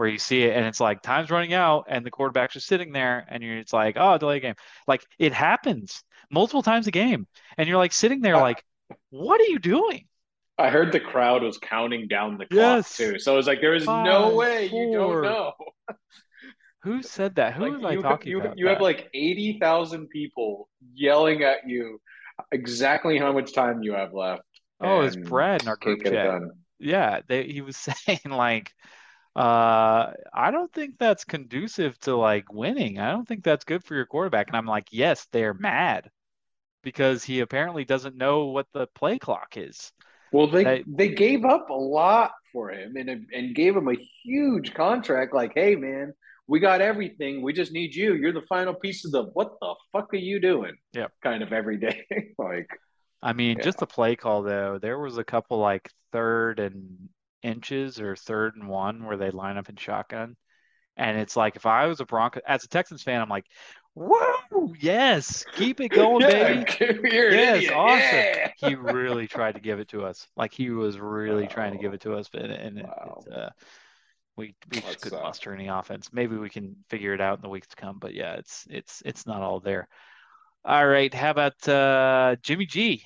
where you see it and it's like time's running out and the quarterback's just sitting there and you're it's like, oh, delay game. Like it happens multiple times a game and you're like sitting there like, what are you doing? I heard the crowd was counting down the clock Yes. too. So it was like there is Five, no way you don't know. [laughs] Who said that? Who like was I talking you, about? you have like 80,000 people yelling at you exactly how much time you have left. Oh, it's Brad in our group chat. Yeah, they, he was [laughs] saying like, uh, I don't think that's conducive to like winning. I don't think that's good for your quarterback. And I'm like, yes, they're mad because he apparently doesn't know what the play clock is. Well, they They- they gave up a lot for him and and gave him a huge contract. Like, hey man, we got everything. We just need you. You're the final piece of the. What the fuck are you doing? Yeah, Kind of every day. [laughs] like, I mean, Yeah. just the play call though, there was a couple like third and inches or third and one where they line up in shotgun. And it's like if I was a Bronco as a Texans fan, I'm like, whoa, yes, keep it going, baby. [laughs] you're Yes, awesome. Yeah. he really tried to give it to us. Like he was really trying to give it to us, but and Wow. it, uh, we we just couldn't sucks. muster any offense. Maybe we can figure it out in the weeks to come. But yeah, it's it's it's not all there. All right, how about uh, Jimmy G?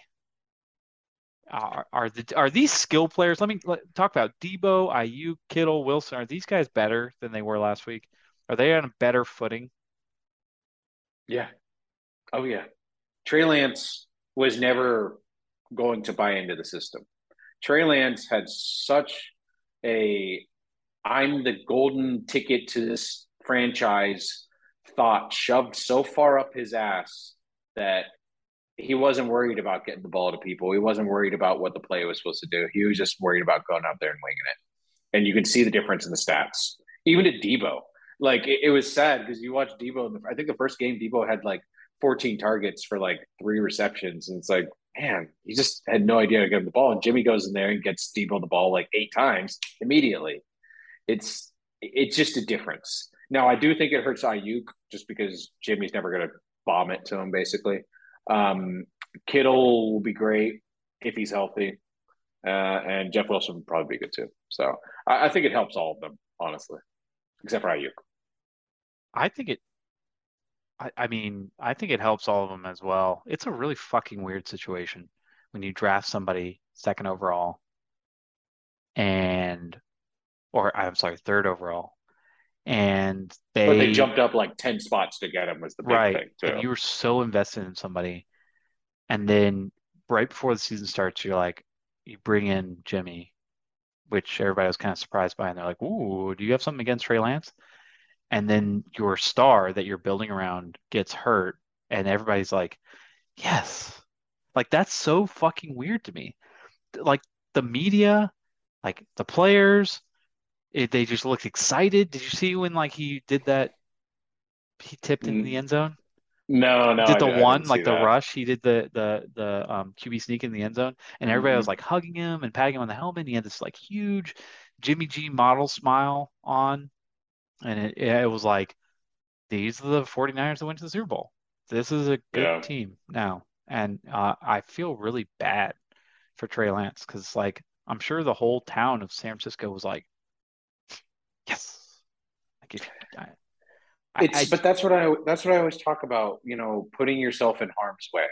Are the are these skill players? Let me let, talk about Debo, Aiyuk, Kittle, Wilson. Are these guys better than they were last week? Are they on a better footing? Yeah. Oh yeah. Trey Lance was never going to buy into the system. Trey Lance had such a I'm the golden ticket to this franchise thought shoved so far up his ass that he wasn't worried about getting the ball to people. He wasn't worried about what the play was supposed to do. He was just worried about going out there and winging it. And you can see the difference in the stats. Even at Debo. like it, it was sad because you watch Debo. The, I think the first game Debo had like 14 targets for like three receptions, and it's like, man, he just had no idea to get him the ball. And Jimmy goes in there and gets Debo the ball like eight times immediately. It's it's just a difference. Now I do think it hurts Aiyuk just because Jimmy's never going to bomb it to him basically. Um, Kittle will be great if he's healthy, uh, and Jeff Wilson would probably be good too. So I, I think it helps all of them, honestly, except for Aiyuk. I think it. I, I mean, I think it helps all of them as well. It's a really fucking weird situation when you draft somebody second overall, and, or I'm sorry, third overall, and they But they jumped up like ten spots to get him was the big right, thing and you were so invested in somebody, and then right before the season starts, you're like, you bring in Jimmy, which everybody was kind of surprised by, and they're like, "Ooh, do you have something against Trey Lance?" And then your star that you're building around gets hurt, and everybody's like, "Yes." Like that's so fucking weird to me. Like the media, like the players, it, they just looked excited. Did you see when like he did that? He tipped into the end zone. No, no, did the one like the that. rush he did the the the um QB sneak in the end zone and everybody was hmm like hugging him and patting him on the helmet and he had this like huge Jimmy G model smile on and it, it was like these are the 49ers that went to the Super Bowl this is a good Yeah. team now and uh, I feel really bad for Trey Lance because like I'm sure the whole town of San Francisco was like yes I I, I It's but that's what I that's what I always talk about, you know, putting yourself in harm's way.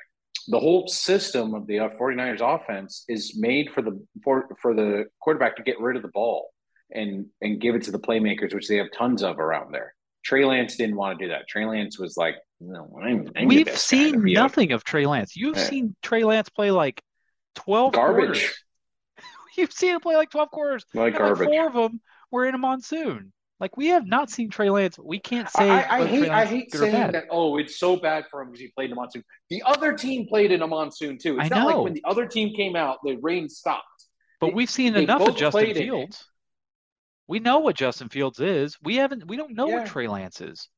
The whole system of the uh, 49ers offense is made for the for, for the quarterback to get rid of the ball and and give it to the playmakers, which they have tons of around there. Trey Lance didn't want to do that. Trey Lance was like, no, I'm, I'm We've best guy in the seen field. nothing of Trey Lance. You've Eh, seen Trey Lance play like 12 Garbage, quarters. [laughs] You've seen him play like 12 quarters, like and like garbage. four of them were in a monsoon. Like we have not seen Trey Lance. We can't say I I hate I hate saying that. Oh, it's so bad for him because he played in a monsoon. The other team played in a monsoon too. I It's not like when the other team came out, the rain stopped. but They we've seen enough of Justin played in it. Fields. We know what Justin Fields is. We haven't. We don't know what Trey Lance is.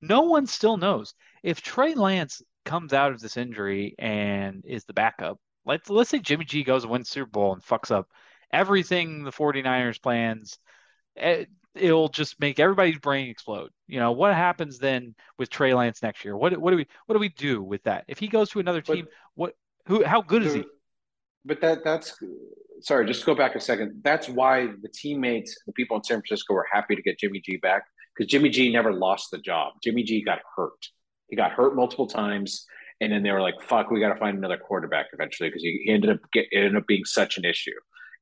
No one still knows. If Trey Lance comes out of this injury and is the backup, let's let's say Jimmy G goes and wins Super Bowl and fucks up everything the 49ers plans, Eh, it'll just make everybody's brain explode. You know, what happens then with Trey Lance next year? What what do we what do we do with that? If he goes to another but team, what who how good is he? but that that's sorry. Just to go back a second. That's why the teammates, the people in San Francisco, were happy to get Jimmy G back because Jimmy G never lost the job. Jimmy G got hurt. He got hurt multiple times, and then they were like, "Fuck, we got to find another quarterback eventually," because he, he ended up get, ended up being such an issue.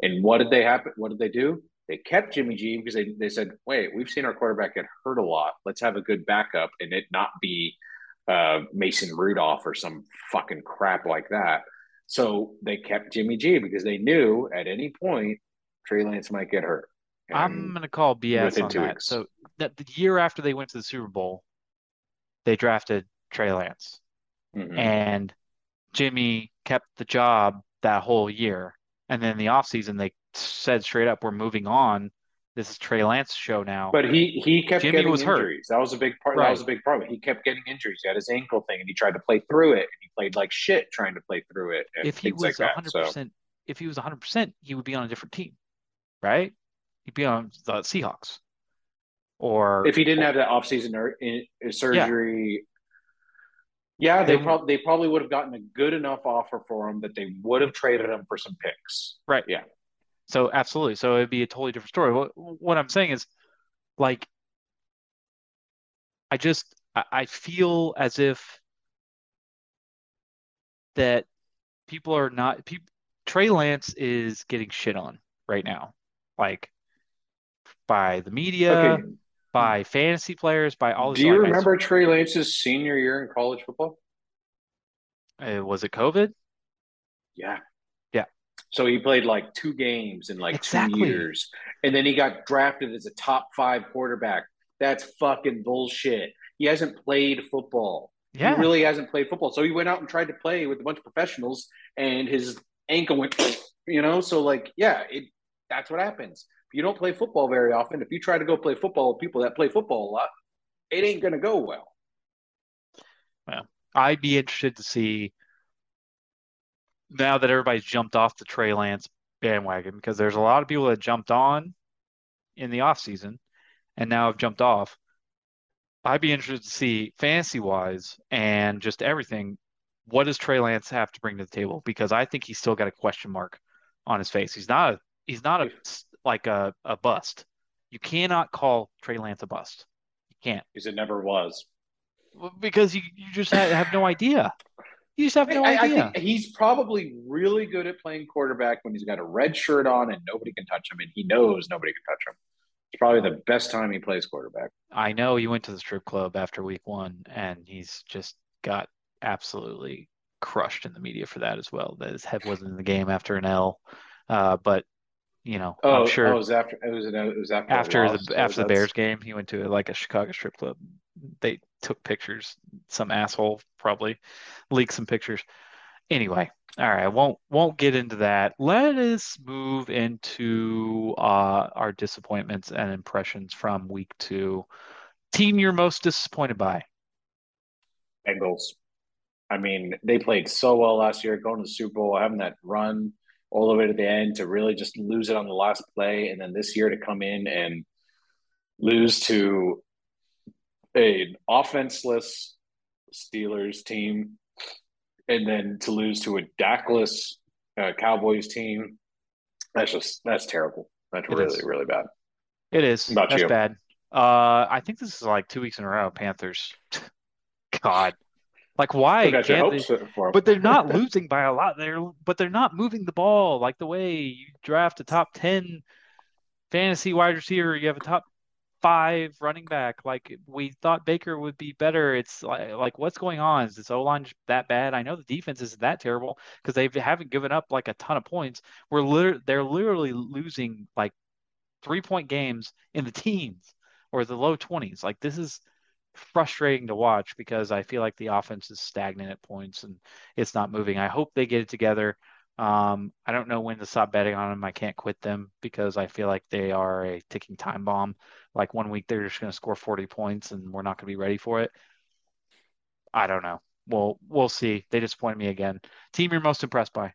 And what did they happen? What did they do? They kept Jimmy G because they, they said, "Wait, we've seen our quarterback get hurt a lot. Let's have a good backup, and it not be uh, Mason Rudolph or some fucking crap like that." So they kept Jimmy G because they knew at any point Trey Lance might get hurt, I'm gonna call BS on two that. weeks. So that the year after they went to the Super Bowl, they drafted Trey Lance, Mhm. and Jimmy kept the job that whole year. And then the offseason, they said straight up, "We're moving on. This is Trey Lance show now." But he he kept Jimmy getting was hurt, injuries. That was a big part. That was a big problem. He kept getting injuries. He had his ankle thing, and he tried to play through it. And he played like shit trying to play through it, If he was 100%, if he was 100%, he would be on a different team, right? He'd be on the Seahawks or, if he didn't or have that offseason or in, in yeah, surgery, yeah, they they probably they probably would have gotten a good enough offer for him that they would have traded him for some picks. right. Yeah. So absolutely. So it'd be a totally different story. What what I'm saying is like I just I, I feel as if that people are not people Trey Lance is getting shit on right now. Like by the Okay. media, by fantasy players, by all Do you remember Trey Lance's senior year in college football? uh, was it COVID? Yeah. Yeah, So he played like two games in like two years, and then he got drafted as a top five quarterback. That's fucking bullshit. He hasn't played football. Yeah. He really hasn't played football. So he went out and tried to play with a bunch of professionals, and his ankle went, [sniffs] you know. So like, yeah, it that's what happens. If you don't play football very often, if you try to go play football with people that play football a lot, it ain't gonna go well. well. I'd be interested to see now that everybody's jumped off the Trey Lance bandwagon because there's a lot of people that jumped on in the offseason and now have jumped off. I'd be interested to see fantasy wise and just everything. What does Trey Lance have to bring to the table? Because I think he's still got a question mark on his face. He's not a he's not a like a, a bust. You cannot call Trey Lance a bust. You can't Because it never was. because you, you just have, have no idea. You just have no I, I idea. think he's probably really good at playing quarterback when he's got a red shirt on and nobody can touch him, and he knows nobody can touch him. It's probably the best time he plays quarterback. I know he went to the strip club after week one, and he's just got absolutely crushed in the media for that as well. That his head wasn't in the game after an L. Uh, but you know, Oh, I'm sure oh, it was after it was it was after, after loss, the so after the Bears game, he went to like a Chicago strip club. They took pictures. Some asshole probably leaked some pictures. Anyway, all right, I won't won't get into that. Let us move into uh, our disappointments and impressions from week two. Team you're most disappointed by. Bengals. I mean, they played so well last year, going to the Super Bowl, having that run all the way to the end to really just lose it on the last play, and then this year to come in and lose to an offenseless Steelers team, and then to lose to a Dakless uh, Cowboys team. That's just that's terrible. That's It really is. really bad. It is. About That's you? bad. Uh, I think this is like two weeks in a row. Panthers. [laughs] God, like why can't they? hopes for 'em. But they're not [laughs] losing by a lot. They're but they're not moving the ball like the way you draft a top 10 fantasy wide receiver, you have a top five running back. Like we thought Baker would be better. It's like, like what's going on? Is this O-line that bad? I know the defense isn't that terrible because they haven't given up like a ton of points. We're liter- they're literally losing like three point games in the teens or the low 20s. Like this is frustrating to watch because I feel like the offense is stagnant at points and it's not moving. I hope they get it together. Um, I don't know when to stop betting on them. I can't quit them because I feel like they are a ticking time bomb. Like one week they're just going to score 40 points and we're not going to be ready for it. I don't know. Well, we'll see. They disappointed me again. Team you're most impressed by?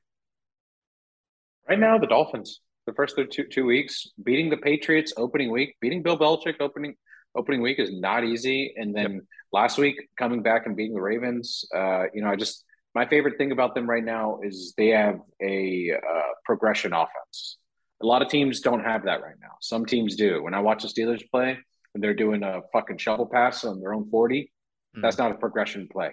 Right now, the Dolphins. The first two two weeks, beating the Patriots opening week, beating Bill Belichick opening opening week is not easy. And then last week, coming back and beating the Ravens. Uh, you know, I just my favorite thing about them right now is they have a uh, progression offense. A lot of teams don't have that right now. Some teams do. When I watch the Steelers play, and they're doing a fucking shovel pass on their own forty, that's not a progression play.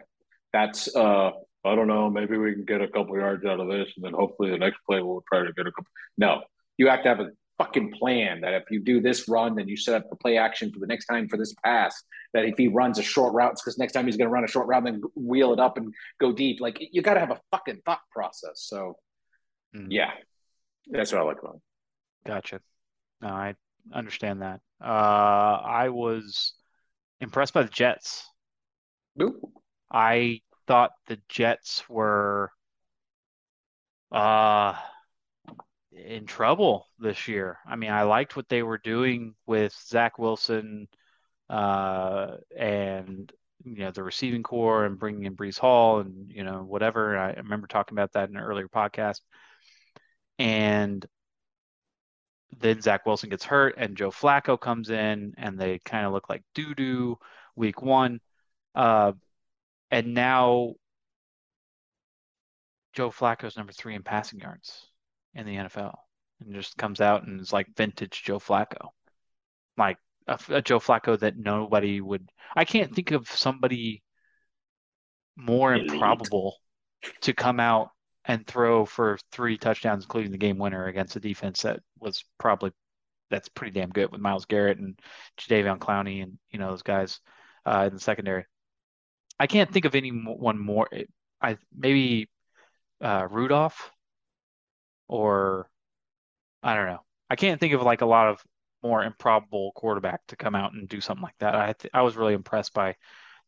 That's uh I don't know, maybe we can get a couple yards out of this and then hopefully the next play we'll try to get a couple. No. You have to have a fucking plan that if you do this run, then you set up the play action for the next time for this pass. That if he runs a short route, it's because next time he's going to run a short route, then wheel it up and go deep. Like you got to have a fucking thought process. So, Mm. yeah, that's what I like about him. Gotcha. No, I understand that. Uh, I was impressed by the Jets. Ooh. I thought the Jets were uh in trouble this year. I mean, I liked what they were doing with Zach Wilson uh and you know the receiving corps and bringing in Breece Hall and you know whatever. I remember talking about that in an earlier podcast. And then Zach Wilson gets hurt and Joe Flacco comes in and they kind of look like doo doo week one. Uh, and now Joe Flacco's number three in passing yards in the NFL and just comes out and is like vintage Joe Flacco. Like a, a Joe Flacco that nobody would, I can't think of somebody more Elite. improbable to come out and throw for three touchdowns, including the game winner against a defense that was probably that's pretty damn good with Myles Garrett and Jadeveon Clowney and you know those guys uh, in the secondary. I can't think of anyone more. I maybe uh, Rudolph or I don't know. I can't think of like a lot of more improbable quarterback to come out and do something like that. I th I was really impressed by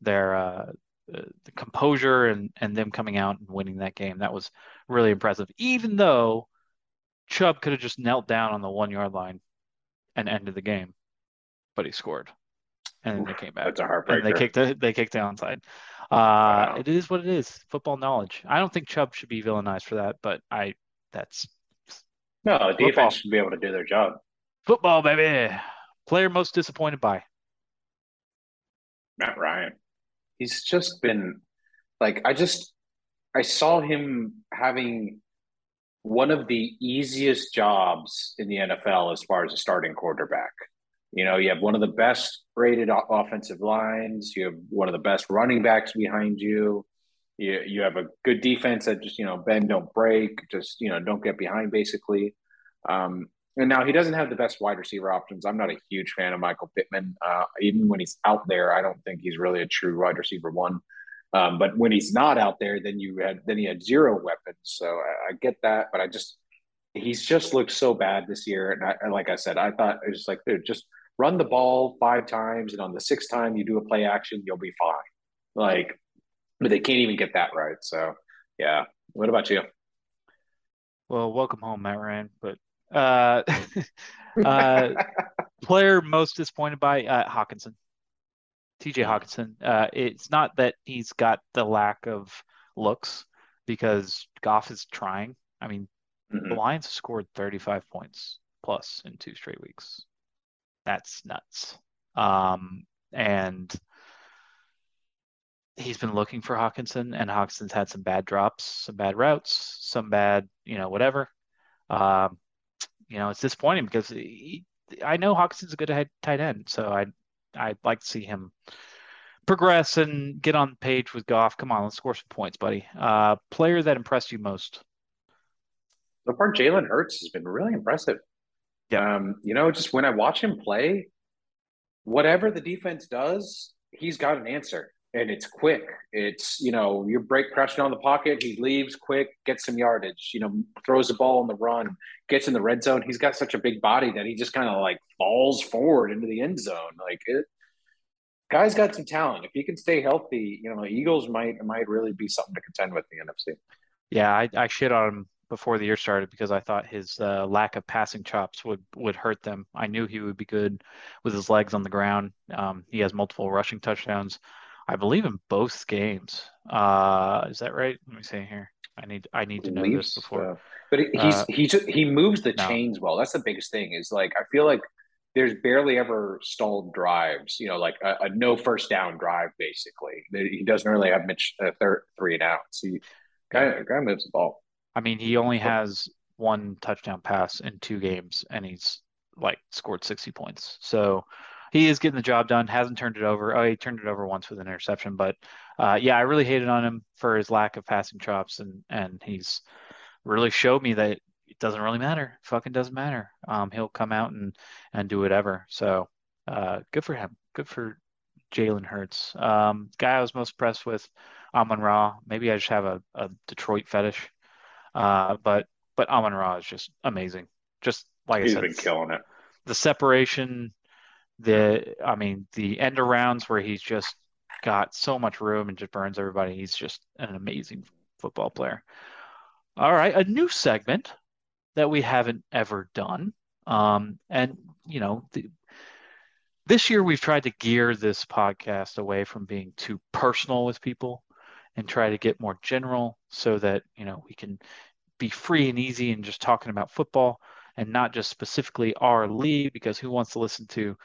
their uh, the, the composure and and them coming out and winning that game. That was really impressive. Even though Chubb could have just knelt down on the one yard line and ended the game, but he scored, and then they came back That's a and heartbreaker. they kicked the, they kicked the onside. Uh, Wow. it is what it is. Football knowledge. I don't think Chubb should be villainized for that, but I that's no, the Football. defense should be able to do their job. football, baby. Player most disappointed by. Matt Ryan. He's just been like I just I saw him having one of the easiest jobs in the NFL as far as a starting quarterback. You know, you have one of the best rated offensive lines, you have one of the best running backs behind you. You you have a good defense that just, you know, bend don't break, just, you know, don't get behind basically. Um and now he doesn't have the best wide receiver options. I'm not a huge fan of Michael Pittman. Uh, even when he's out there, I don't think he's really a true wide receiver one. Um, but when he's not out there, then you had then he had zero weapons. So I, I get that, but I just he's just looked so bad this year. And, I, and like I said, I thought it was like, dude, just run the ball five times, and on the sixth time you do a play action, you'll be fine. Like, but they can't even get that right. So yeah. What about you? Well, welcome home, Matt Ryan. But uh, [laughs] uh, [laughs] player most disappointed by uh, Hockenson, TJ Hockenson. Uh, it's not that he's got the lack of looks because Goff is trying. I mean, the Mhm. Lions scored 35 points plus in two straight weeks. That's nuts. Um, and he's been looking for Hockenson, and Hockenson's had some bad drops, some bad routes, some bad, you know, whatever. Um, you know, it's disappointing because he, I know Hockenson's a good head, tight end, so I I'd like to see him progress and get on the page with Goff. Come on, let's score some points, buddy. Uh, player that impressed you most? So far, Jalen Hurts has been really impressive. Yeah. Um, you know, just when I watch him play, whatever the defense does, he's got an answer. And it's quick. It's, you know, you break pressure on the pocket, he leaves quick, gets some yardage, you know, throws the ball on the run, gets in the red zone. He's got such a big body that he just kind of like falls forward into the end zone. Like it guy's got some talent. If he can stay healthy, you know, Eagles might might really be something to contend with in the NFC. Yeah, I, I shit on him before the year started because I thought his uh, lack of passing chops would would hurt them. I knew he would be good with his legs on the ground. Um, he has multiple rushing touchdowns, I believe, in both games. Uh, is that right? Let me see here. I need I need to know this before. so. But he's Uh, he just he moves the no. chains well. That's the biggest thing. Is like I feel like there's barely ever stalled drives. You know, like a, a no first down drive. Basically, he doesn't really have much uh, third three and outs. He guy guy moves the ball. I mean, he only has one touchdown pass in two games, and he's like scored 60 points. So he is getting the job done. Hasn't turned it over. Oh, he turned it over once with an interception, but uh, yeah, I really hated on him for his lack of passing chops, and and he's really showed me that it doesn't really matter. Fucking doesn't matter. Um, he'll come out and and do whatever. So uh, good for him. Good for Jalen Hurts. Um, guy I was most impressed with, Amon Ra. Maybe I just have a, a Detroit fetish. Uh, but but Amon Ra is just amazing. Just like I He's said, been killing it. the separation, the I mean the end arounds where he's just got so much room and just burns everybody. He's just an amazing football player. All right, a new segment that we haven't ever done. Um, and you know, the, this year we've tried to gear this podcast away from being too personal with people and try to get more general so that, you know, we can be free and easy and just talking about football and not just specifically our league because who wants to listen to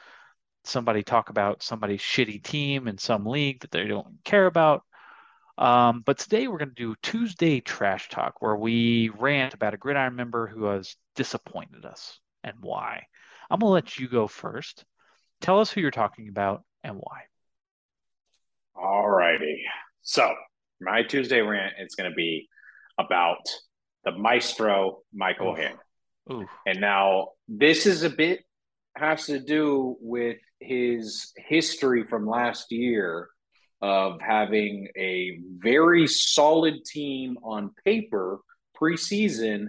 somebody talk about somebody's shitty team in some league that they don't care about. Um, but today we're going to do Tuesday Trash Talk, where we rant about a gridiron member who has disappointed us and why. I'm going to let you go first. Tell us who you're talking about and why. All righty. So my Tuesday rant is going to be about the maestro Michael Oof. Hank. Ooh, And now this is a bit has to do with his history from last year of having a very solid team on paper preseason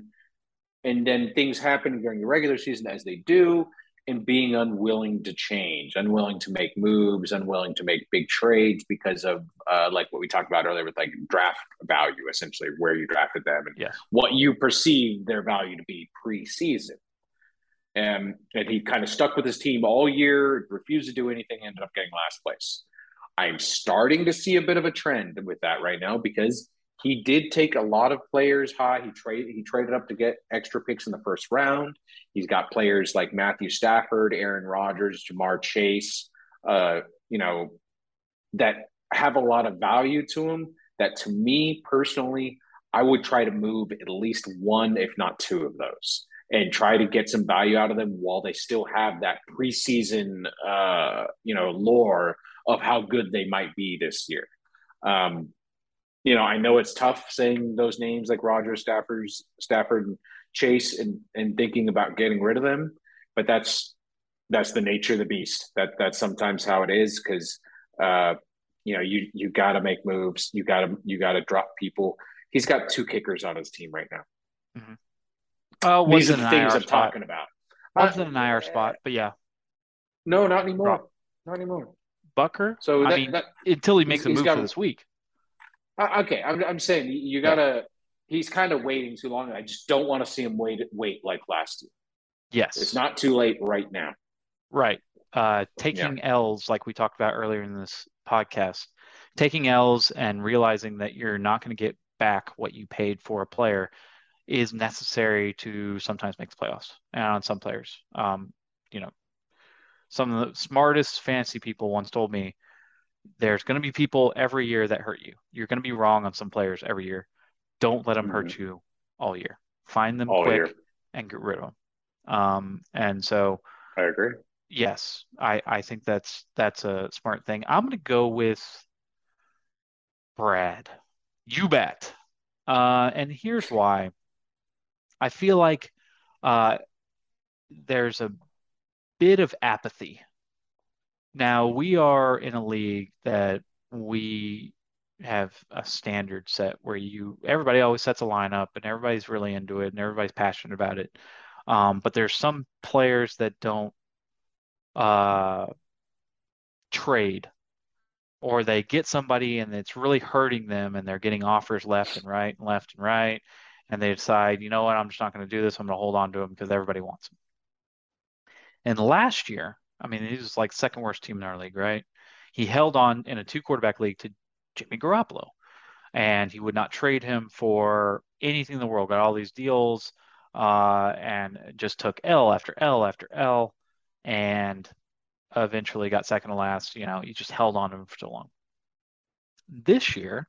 and then things happen during the regular season as they do and being unwilling to change, unwilling to make moves, unwilling to make big trades because of uh, like what we talked about earlier with like draft value, essentially where you drafted them and Yes. what you perceive their value to be preseason. And, and he kind of stuck with his team all year, refused to do anything, ended up getting last place. I'm starting to see a bit of a trend with that right now because he did take a lot of players high. He traded he traded up to get extra picks in the first round. He's got players like Matthew Stafford, Aaron Rodgers, Ja'Marr Chase, uh, you know, that have a lot of value to him. That to me personally, I would try to move at least one, if not two of those, and try to get some value out of them while they still have that preseason, uh, you know, lore of how good they might be this year. Um, you know, I know it's tough saying those names like Roger Stafford's Stafford and Chase and and thinking about getting rid of them, but that's that's the nature of the beast. That that's sometimes how it is because uh, you know you you got to make moves. You got to you got to drop people. He's got two kickers on his team right now. Oh, These are the an things IR I'm spot. talking about. Wasn't an Uh, IR spot, but yeah, No, not anymore. Not anymore. Bucker. So I mean, that until he makes a move got- for this week. Uh, okay, I'm, I'm saying you, gotta. He's kind of waiting too long. I just don't want to see him wait wait like last year. Yes, It's not too late right now. right. Uh, taking L's like we talked about earlier in this podcast, taking L's and realizing that you're not going to get back what you paid for a player is necessary to sometimes make the playoffs and on some players. Um, you know, some of the smartest fantasy people once told me there's going to be people every year that hurt you. You're going to be wrong on some players every year. Don't let them hurt you all year. Find them All quick year. and get rid of them. Um, and so I agree. yes, I I think that's that's a smart thing. I'm going to go with Brad. You bet. Uh, and here's why. I feel like uh, there's a bit of apathy. Now, we are in a league that we have a standard set where you everybody always sets a lineup and everybody's really into it and everybody's passionate about it. Um, but there's some players that don't uh, trade or they get somebody and it's really hurting them and they're getting offers left and right and left and right and they decide, you know what, I'm just not going to do this. I'm going to hold on to them because everybody wants them. And last year, I mean, he was like second worst team in our league, right? He held on in a two quarterback league to Jimmy Garoppolo, and he would not trade him for anything in the world. Got all these deals, uh, and just took L after L after L, and eventually got second to last. You know, he just held on to him for so long. This year,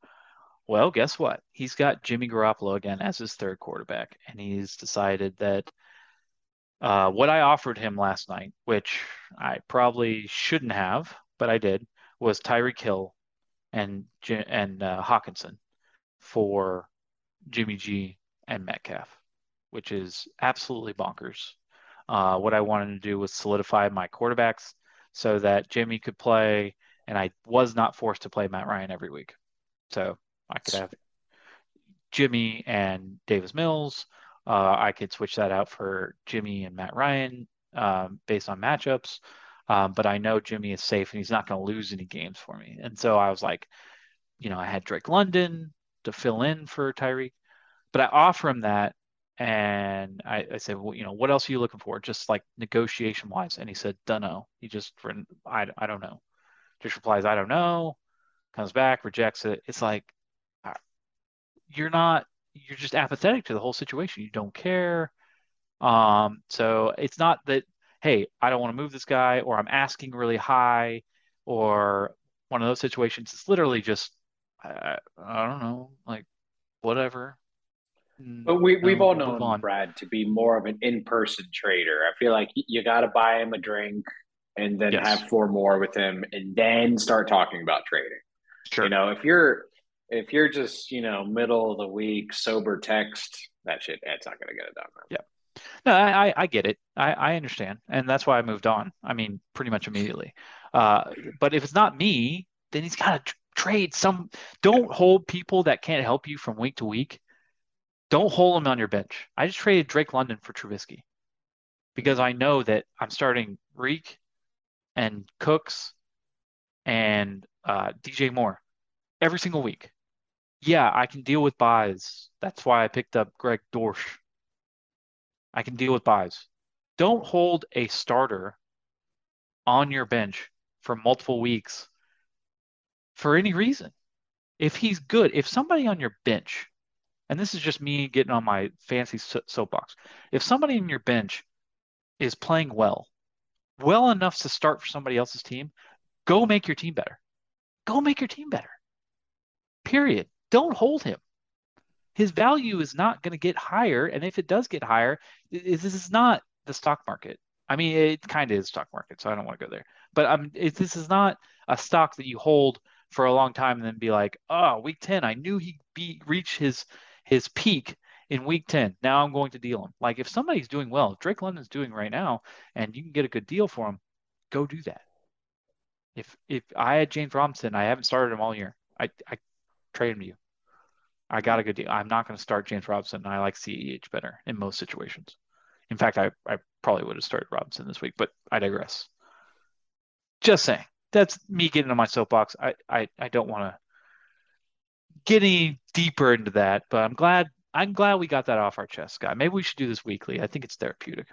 well, guess what? He's got Jimmy Garoppolo again as his third quarterback, and he's decided that uh, what I offered him last night, which I probably shouldn't have, but I did, was Tyreek Hill and and uh, Hockenson for Jimmy G and Metcalf, which is absolutely bonkers. Uh, what I wanted to do was solidify my quarterbacks so that Jimmy could play, and I was not forced to play Matt Ryan every week. So I could have Jimmy and Davis Mills. Uh, I could switch that out for Jimmy and Matt Ryan um, based on matchups. Um, but I know Jimmy is safe and he's not going to lose any games for me. And so I was like, you know, I had Drake London to fill in for Tyreek, but I offer him that. And I, I said, well, you know, what else are you looking for? Just like negotiation wise. And he said, dunno. He just, I, I don't know. Just replies, I don't know. Comes back, rejects it. It's like, you're not, you're just apathetic to the whole situation. You don't care. Um, so it's not that, hey, I don't want to move this guy, or I'm asking really high, or one of those situations. It's literally just, I, I don't know, like whatever. But we, we've all known on. Brad to be more of an in-person trader. I feel like you got to buy him a drink and then Yes. have four more with him and then start talking about trading. Sure. You know, if you're if you're just, you know, middle of the week sober text, that shit it's not gonna get it done. man. No, I, I- get it. I, I understand. And that's why I moved on. I mean, pretty much immediately. Uh, but if it's not me, then he's got to tr trade some. Don't hold people that can't help you from week to week. Don't hold them on your bench. I just traded Drake London for Trubisky. because I know that I'm starting Reek and Cooks and uh, DJ Moore every single week. Yeah, I can deal with byes. That's why I picked up Greg Dortch. I can deal with byes. Don't hold a starter on your bench for multiple weeks for any reason. If he's good, if somebody on your bench, and this is just me getting on my fancy soapbox, if somebody in your bench is playing well, well enough to start for somebody else's team, go make your team better. Go make your team better. Period. Don't hold him. His value is not going to get higher. And if it does get higher, this is not the stock market. I mean, it kind of is stock market, so I don't want to go there. But um, it, this is not a stock that you hold for a long time and then be like, oh, week 10, I knew he'd be reach his his peak in week 10. Now I'm going to deal him. Like if somebody's doing well, Drake London's doing right now, and you can get a good deal for him, go do that. If if I had James Robinson, I haven't started him all year. I I trade him to you. I got a good deal. I'm not going to start James Robinson. I like CEH better in most situations. In fact, I, I probably would have started Robinson this week, but I digress. Just saying. That's me getting on my soapbox. I, I, I don't want to get any deeper into that, but I'm glad I'm glad we got that off our chest, guy. Maybe we should do this weekly. I think it's therapeutic.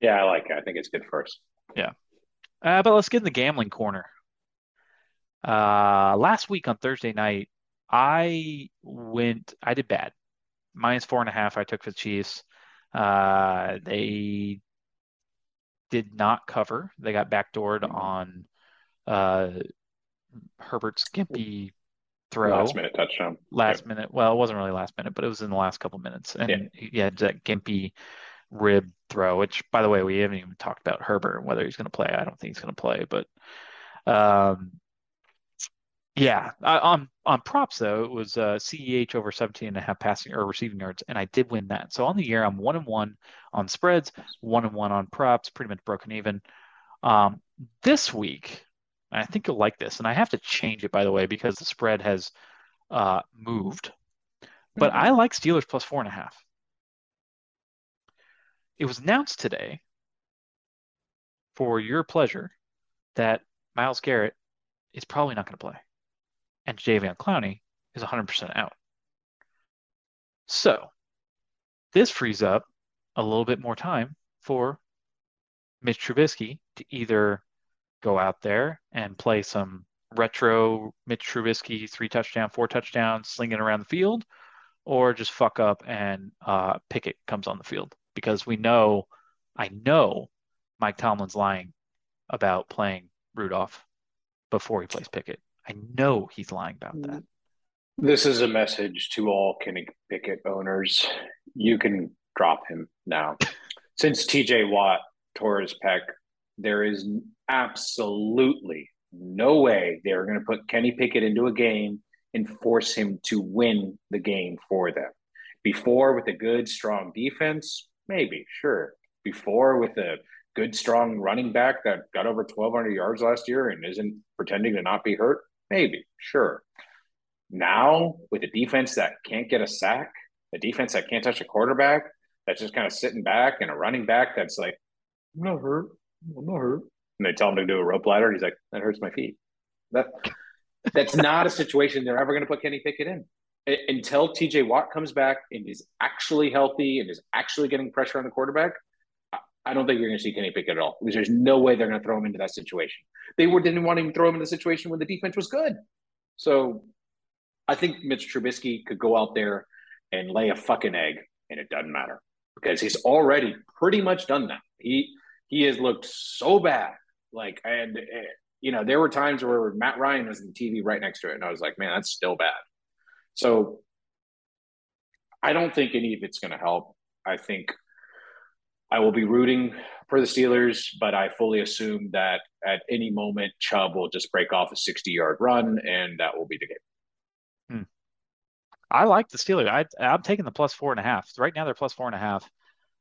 Yeah, I like it. I think it's good first. Yeah. Uh, but let's get in the gambling corner. Uh, last week on Thursday night, I went, I did bad. Minus four and a half, I took for the Chiefs. Uh, they did not cover. They got backdoored mm-hmm. on uh, Herbert's gimpy throw. Last minute touchdown. Last minute. Well, it wasn't really last minute, but it was in the last couple minutes. And yeah. he had that gimpy rib throw, which, by the way, we haven't even talked about Herbert and whether he's going to play. I don't think he's going to play, but um, yeah, I, on on props though, it was uh, CEH over 17 and a half passing or receiving yards, and I did win that. So on the year, I'm one and one on spreads, one and one on props, pretty much broken even. Um, this week, I think you'll like this, and I have to change it by the way because the spread has uh, moved. But mm-hmm. I like Steelers plus four and a half. It was announced today for your pleasure that Myles Garrett is probably not going to play and Jadeveon Clowney is 100% out. So this frees up a little bit more time for Mitch Trubisky to either go out there and play some retro Mitch Trubisky three touchdown, four touchdowns, slinging around the field, or just fuck up and uh, Pickett comes on the field because we know, I know, Mike Tomlin's lying about playing Rudolph before he plays Pickett. I know he's lying about that. This is a message to all Kenny Pickett owners. You can drop him now. [laughs] Since TJ Watt tore his pec, there is absolutely no way they're going to put Kenny Pickett into a game and force him to win the game for them. Before, with a good, strong defense, maybe, sure. Before, with a good, strong running back that got over 1,200 yards last year and isn't pretending to not be hurt, Maybe, sure. Now, with a defense that can't get a sack, a defense that can't touch a quarterback, that's just kind of sitting back, and a running back that's like, I'm not hurt. I'm not hurt. And they tell him to do a rope ladder. He's like, that hurts my feet. That That's not a situation they're ever going to put Kenny Pickett in. Until TJ Watt comes back and is actually healthy and is actually getting pressure on the quarterback, I don't think you're going to see Kenny Pickett at all because there's no way they're going to throw him into that situation. They were, didn't want to even throw him in the situation when the defense was good. So I think Mitch Trubisky could go out there and lay a fucking egg, and it doesn't matter because he's already pretty much done that. He he has looked so bad, like and you know there were times where Matt Ryan was in the TV right next to it, and I was like, man, that's still bad. So I don't think any of it's going to help. I think I will be rooting for the Steelers, but I fully assume that at any moment Chubb will just break off a 60 yard run, and that will be the game. Hmm. I like the Steelers. I, I'm taking the plus four and a half. Right now, they're plus four and a half.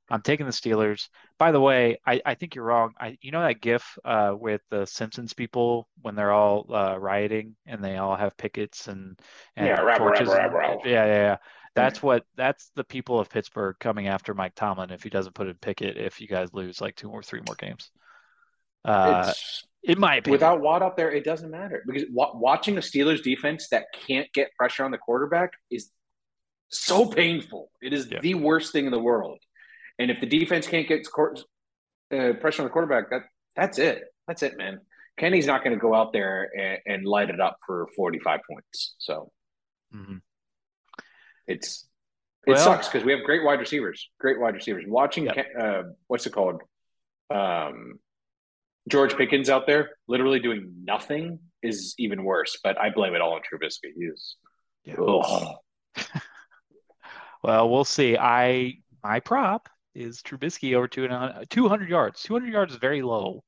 I'm taking the Steelers. By the way, I, I think you're wrong. I you know that GIF uh, with the Simpsons people when they're all uh, rioting and they all have pickets and, and yeah, torches. Rabba, rabba, rabba. Yeah, yeah, yeah. That's what that's the people of Pittsburgh coming after Mike Tomlin if he doesn't put in Pickett if you guys lose like two or three more games. Uh, It's in my opinion, without Watt out there, it doesn't matter because wa- watching a Steelers defense that can't get pressure on the quarterback is so painful. It is Yeah. the worst thing in the world. And if the defense can't get cor- uh, pressure on the quarterback, that that's it. That's it, man. Kenny's not going to go out there and, and light it up for forty-five points. So Mhm. It's it Well- sucks because we have great wide receivers, great wide receivers. Watching, Yep. Uh, what's it called? Um, George Pickens out there literally doing nothing is even worse. But I blame it all on Trubisky. He's. Yeah. [laughs] Well, we'll see. I my prop is Trubisky over two and 200 yards. 200 yards is very low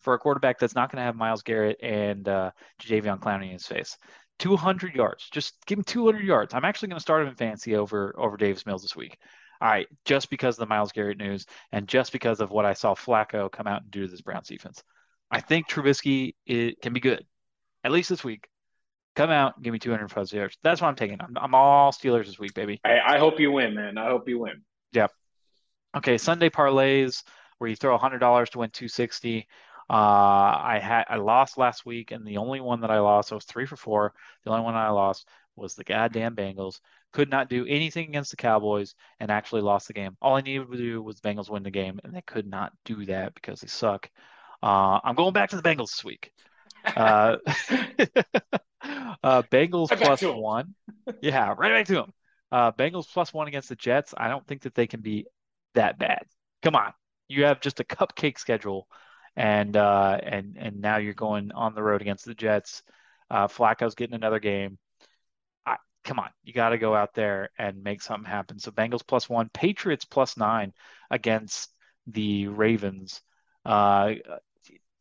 for a quarterback that's not going to have Myles Garrett and uh, Jadeveon Clowney in his face. 200 yards. Just give him 200 yards. I'm actually going to start him in fancy over over Davis Mills this week. All right, just because of the Myles Garrett news and just because of what I saw Flacco come out and do to this Browns defense. I think Trubisky it can be good, at least this week. Come out, give me 200 plus yards. That's what I'm taking. I'm, I'm all Steelers this week, baby. I, I hope you win, man. I hope you win. Yep. Okay, Sunday parlays where you throw hundred dollars to win two sixty. Uh, I had I lost last week, and the only one that I lost, I was three for four. The only one I lost was the goddamn Bengals. Could not do anything against the Cowboys, and actually lost the game. All I needed to do was the Bengals win the game, and they could not do that because they suck. Uh, I'm going back to the Bengals this week. Uh, [laughs] uh, Bengals plus one. Yeah, right back to them. Uh, Bengals plus one against the Jets. I don't think that they can be that bad. Come on, you have just a cupcake schedule, and uh, and and now you're going on the road against the Jets. Uh, Flacco's getting another game. I, come on, you got to go out there and make something happen. So Bengals plus one, Patriots plus nine against the Ravens. Uh,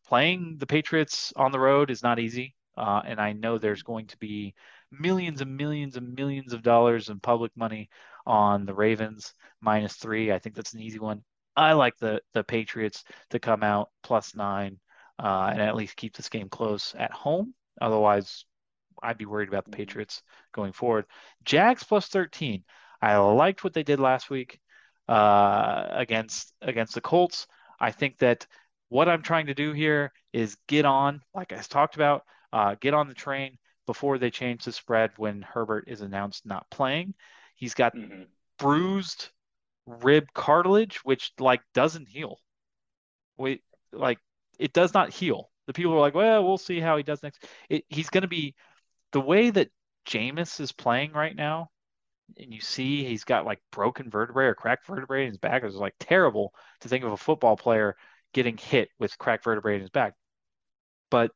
playing the Patriots on the road is not easy. Uh, and I know there's going to be millions and millions and millions of dollars in public money on the Ravens minus three. I think that's an easy one. I like the the Patriots to come out plus nine uh, and at least keep this game close at home. Otherwise, I'd be worried about the Patriots going forward. Jags plus 13. I liked what they did last week uh, against against the Colts. I think that what I'm trying to do here is get on, like I talked about, uh, get on the train before they change the spread when Herbert is announced not playing. He's got Mhm. bruised rib cartilage, which like doesn't heal. We like it does not heal. The people are like, well, we'll see how he does next. It, he's going to be the way that Jameis is playing right now, and you see he's got like broken vertebrae or cracked vertebrae in his back. It's like terrible to think of a football player getting hit with cracked vertebrae in his back. But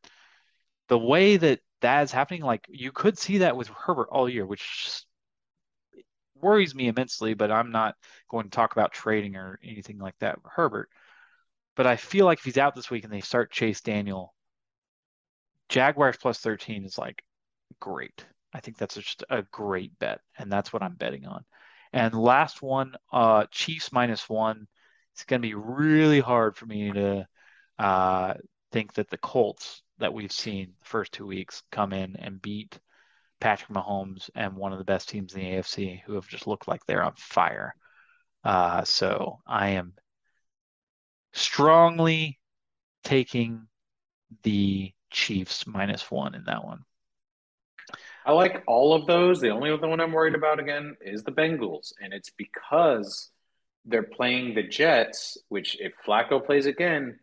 the way that that is happening, like you could see that with Herbert all year, which worries me immensely. But I'm not going to talk about trading or anything like that with Herbert. But I feel like if he's out this week and they start Chase Daniel, Jaguars plus 13 is like great. I think that's just a great bet, and that's what I'm betting on. And last one, uh, Chiefs minus one. It's going to be really hard for me to uh, think that the Colts that we've seen the first two weeks come in and beat Patrick Mahomes and one of the best teams in the AFC who have just looked like they're on fire. Uh, so I am strongly taking the Chiefs minus one in that one. I like all of those. The only other one I'm worried about again is the Bengals, and it's because they're playing the Jets. Which, if Flacco plays again,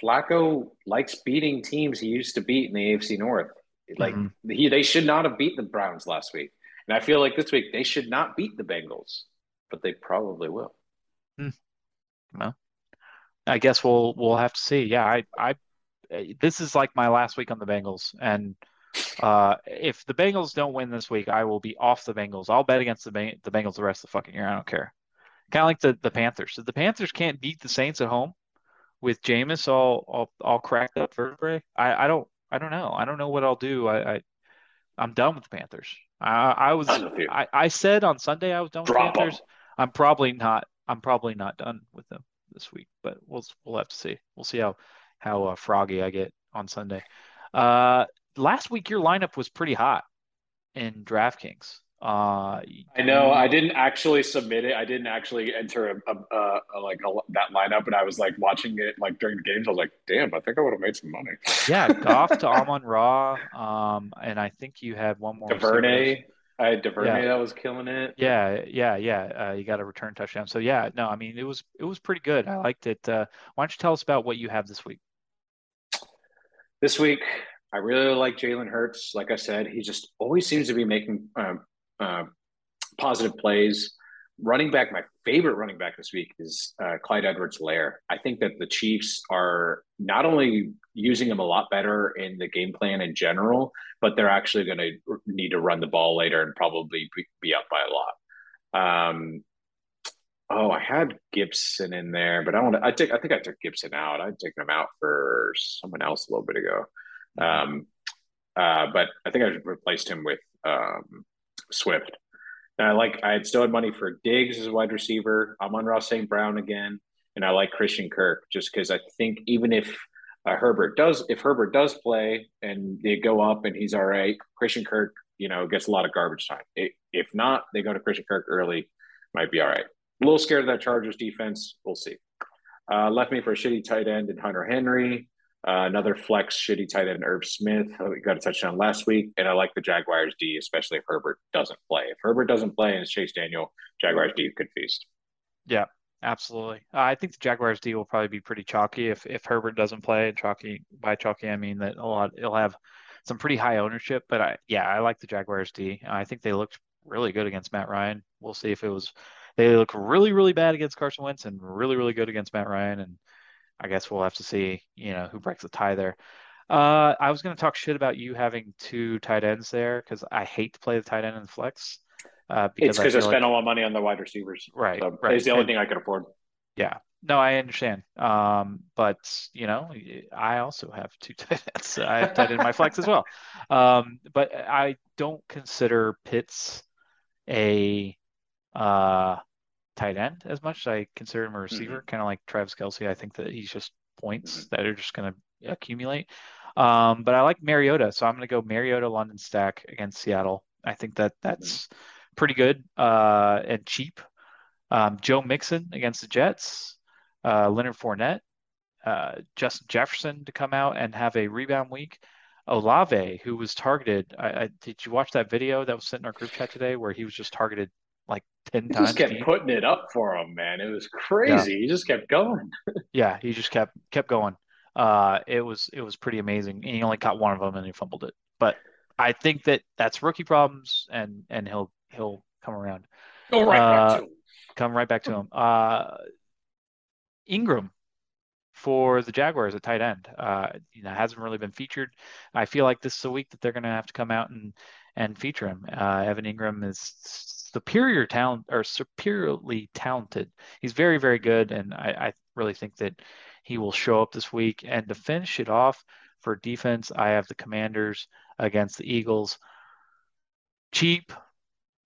Flacco likes beating teams he used to beat in the AFC North. Like Mhm. he, they should not have beat the Browns last week, and I feel like this week they should not beat the Bengals, but they probably will. I guess we'll we'll have to see. Yeah, I I this is like my last week on the Bengals, and uh, if the Bengals don't win this week, I will be off the Bengals. I'll bet against the the Bengals the rest of the fucking year. I don't care. Kind of like the the Panthers. If the Panthers can't beat the Saints at home with Jameis all all all cracked up vertebrae, I I don't I don't know. I don't know what I'll do. I, I I'm done with the Panthers. I I was Done with you. I, I said on Sunday I was done with Drop 'em. Panthers. I'm probably not. I'm probably not done with them this week, but we'll we'll have to see. We'll see how how uh, froggy I get on Sunday. Uh, last week your lineup was pretty hot in DraftKings. Uh, I know. I didn't actually submit it. I didn't actually enter a, a, a, a like that lineup, and I was like watching it like during the games. I was like, "Damn, I think I would have made some money." yeah, Goff to [laughs] Amon Ra, um, and I think you had one more. Duvernay. I had Duvernay yeah. that was killing it. Yeah, yeah, yeah. Uh, you got a return touchdown. So yeah, no, I mean it was it was pretty good. I liked it. Uh, why don't you tell us about what you have this week? This week, I really like Jalen Hurts. Like I said, he just always seems to be making um, uh, positive plays. Running back, my favorite running back this week is uh, Clyde Edwards-Helaire. I think that the Chiefs are not only using him a lot better in the game plan in general, but they're actually going to need to run the ball later and probably be up by a lot. Um, oh, I had Gibson in there, but I. I think I think I took Gibson out. I'd taken him out for someone else a little bit ago. Um, uh, but I think I replaced him with um, Swift. And I like I had still had money for Diggs as a wide receiver. I'm on Ross St. Brown again, and I like Christian Kirk just because I think even if uh, Herbert does if Herbert does play and they go up and he's all right, Christian Kirk you know gets a lot of garbage time. It, if not, they go to Christian Kirk early, might be all right. A little scared of that Chargers defense. We'll see. Uh, left me for a shitty tight end and Hunter Henry. Uh, another flex shitty tight end, Irv Smith. We got a touchdown last week, and I like the Jaguars D, especially if Herbert doesn't play. If Herbert doesn't play and it's Chase Daniel, Jaguars D could feast. Yeah, absolutely. Uh, I think the Jaguars D will probably be pretty chalky if if Herbert doesn't play. Chalky by chalky, I mean that a lot. It'll have some pretty high ownership, but I yeah, I like the Jaguars D. I think they looked really good against Matt Ryan. We'll see if it was. They look really really bad against Carson Wentz and really really good against Matt Ryan and I guess we'll have to see, you know, who breaks the tie there. Uh, I was going to talk shit about you having two tight ends there because I hate to play the tight end in the flex. Uh, because it's because I, I spent like, all my money on the wide receivers. Right. So right. It's the only and, thing I could afford. Yeah. No, I understand. Um, but you know, I also have two [laughs] tight ends. I have tight end in my flex as well. [laughs] Um, but I don't consider Pitts a uh tight end as much. I consider him a receiver, mm-hmm. kind of like Travis Kelce. I think that he's just points mm-hmm. that are just going to accumulate. Um, but I like Mariota, so I'm going to go Mariota London stack against Seattle. I think that that's mm-hmm. pretty good uh, and cheap. Um, Joe Mixon against the Jets, uh, Leonard Fournette, uh, Justin Jefferson to come out and have a rebound week. Olave, who was targeted. I, I, did you watch that video that was sent in our group chat today where he was just targeted like 10 he times. just kept deep. putting it up for him, man. It was crazy. Yeah. He just kept going. [laughs] yeah, he just kept kept going. Uh, it was it was pretty amazing. And he only caught one of them and he fumbled it. But I think that that's rookie problems, and and he'll he'll come around. Go right uh, back to him. Come right back to him. Uh, Engram for the Jaguars at tight end. Uh, you know, hasn't really been featured. I feel like this is a week that they're going to have to come out and and feature him. Uh, Evan Engram is superior talent or superiorly talented. He's very, very good, and I, I really think that he will show up this week. And to finish it off for defense, I have the Commanders against the Eagles. Cheap,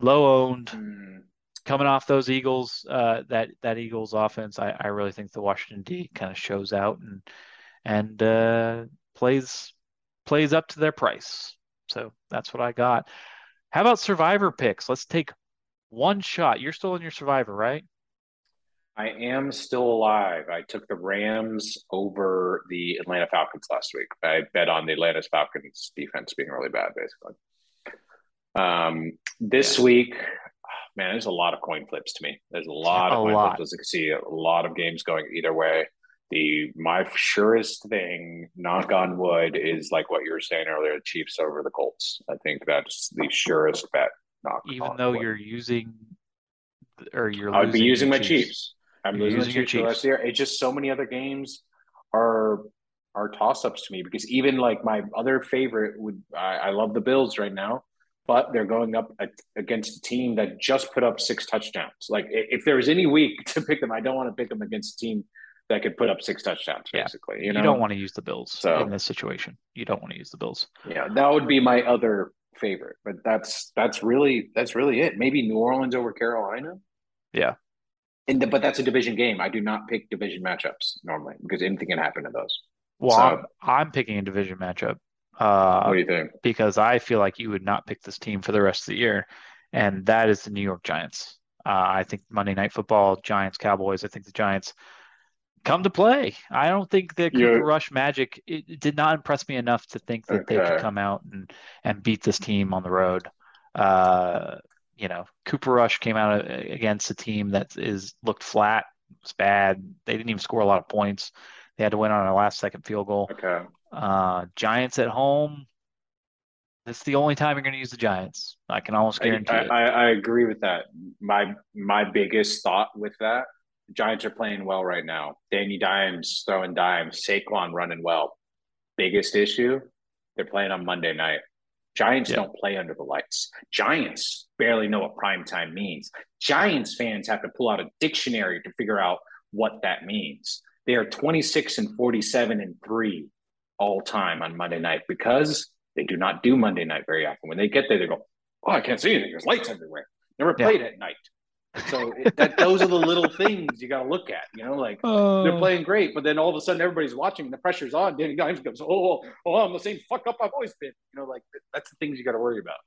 low owned, mm. coming off those Eagles, uh, that that Eagles offense. I, I really think the Washington D kind of shows out and and uh, plays plays up to their price. So that's what I got. How about survivor picks? Let's take one shot. You're still in your survivor, right? I am still alive. I took the Rams over the Atlanta Falcons last week. I bet on the Atlanta Falcons defense being really bad, basically. Um, this yeah. week, man, there's a lot of coin flips to me. There's a lot of coin lot. flips. As you can see, a lot of games going either way. The my surest thing, knock on wood, is like what you were saying earlier: the Chiefs over the Colts. I think that's the surest bet even though you're using or you're I would be using my Chiefs. Chiefs. I'm you're losing my Chiefs, Chiefs. last year. It's just so many other games are are toss ups to me because even like my other favorite would I, I love the Bills right now, but they're going up against a team that just put up six touchdowns. Like if there was any week [laughs] to pick them, I don't want to pick them against a team that could put up six touchdowns. Basically, yeah. you, know? you don't want to use the Bills so, in this situation. You don't want to use the Bills. Yeah, that would be my other favorite, but that's that's really that's really it. Maybe New Orleans over Carolina. Yeah. And the, but that's a division game. I do not pick division matchups normally because anything can happen to those. Well, so, I'm, I'm, picking a division matchup. Uh, what do you think? Because I feel like you would not pick this team for the rest of the year, and that is the New York Giants. Uh, I think Monday Night Football, Giants, Cowboys. I think the Giants come to play. I don't think that Cooper You're- Rush magic it, it did not impress me enough to think that they could come out and and beat this team on the road. Uh, you know, Cooper Rush came out uh, against a team that is looked flat. It's bad. They didn't even score a lot of points. They had to win on a last second field goal. Okay. Uh, Giants at home. That's the only time you're going to use the Giants. I can almost I, guarantee I, it. I I agree with that. My my biggest thought with that, Giants are playing well right now. Danny Dimes throwing dimes, Saquon running well. Biggest issue, they're playing on Monday night. Giants Yeah. don't play under the lights. Giants barely know what prime time means. Giants fans have to pull out a dictionary to figure out what that means. They are 26 and 47 and 3 all time on Monday night because they do not do Monday night very often. When they get there, they go, Oh, I can't see anything. There's lights everywhere. Never Yeah. played at night. So it, that those are the little things you got to look at. You know, like they're playing great, but then all of a sudden everybody's watching and the pressure's on. Danny Dimes goes, "Oh, oh, I'm the same fuck up I've always been." You know, like that's the things you got to worry about.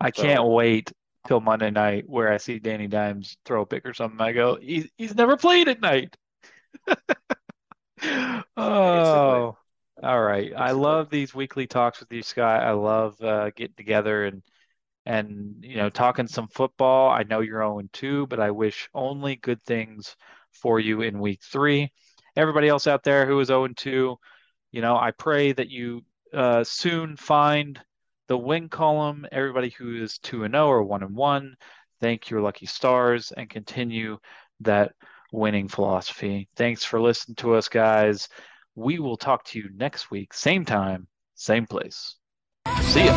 I So- can't wait till Monday night where I see Danny Dimes throw a pick or something. I go, he's he's never played at night. [laughs] Oh, all right. I love these weekly talks with you, Scott. I love uh, getting together and and you know talking some football. I know you're 0 2, but I wish only good things for you in week three. Everybody else out there who is 0 2, you know, I pray that you uh, soon find the win column. Everybody who is 2 and 0 or 1 and 1, thank your lucky stars and continue that winning philosophy. Thanks for listening to us, guys. We will talk to you next week, same time, same place. See ya.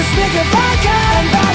Just think if I can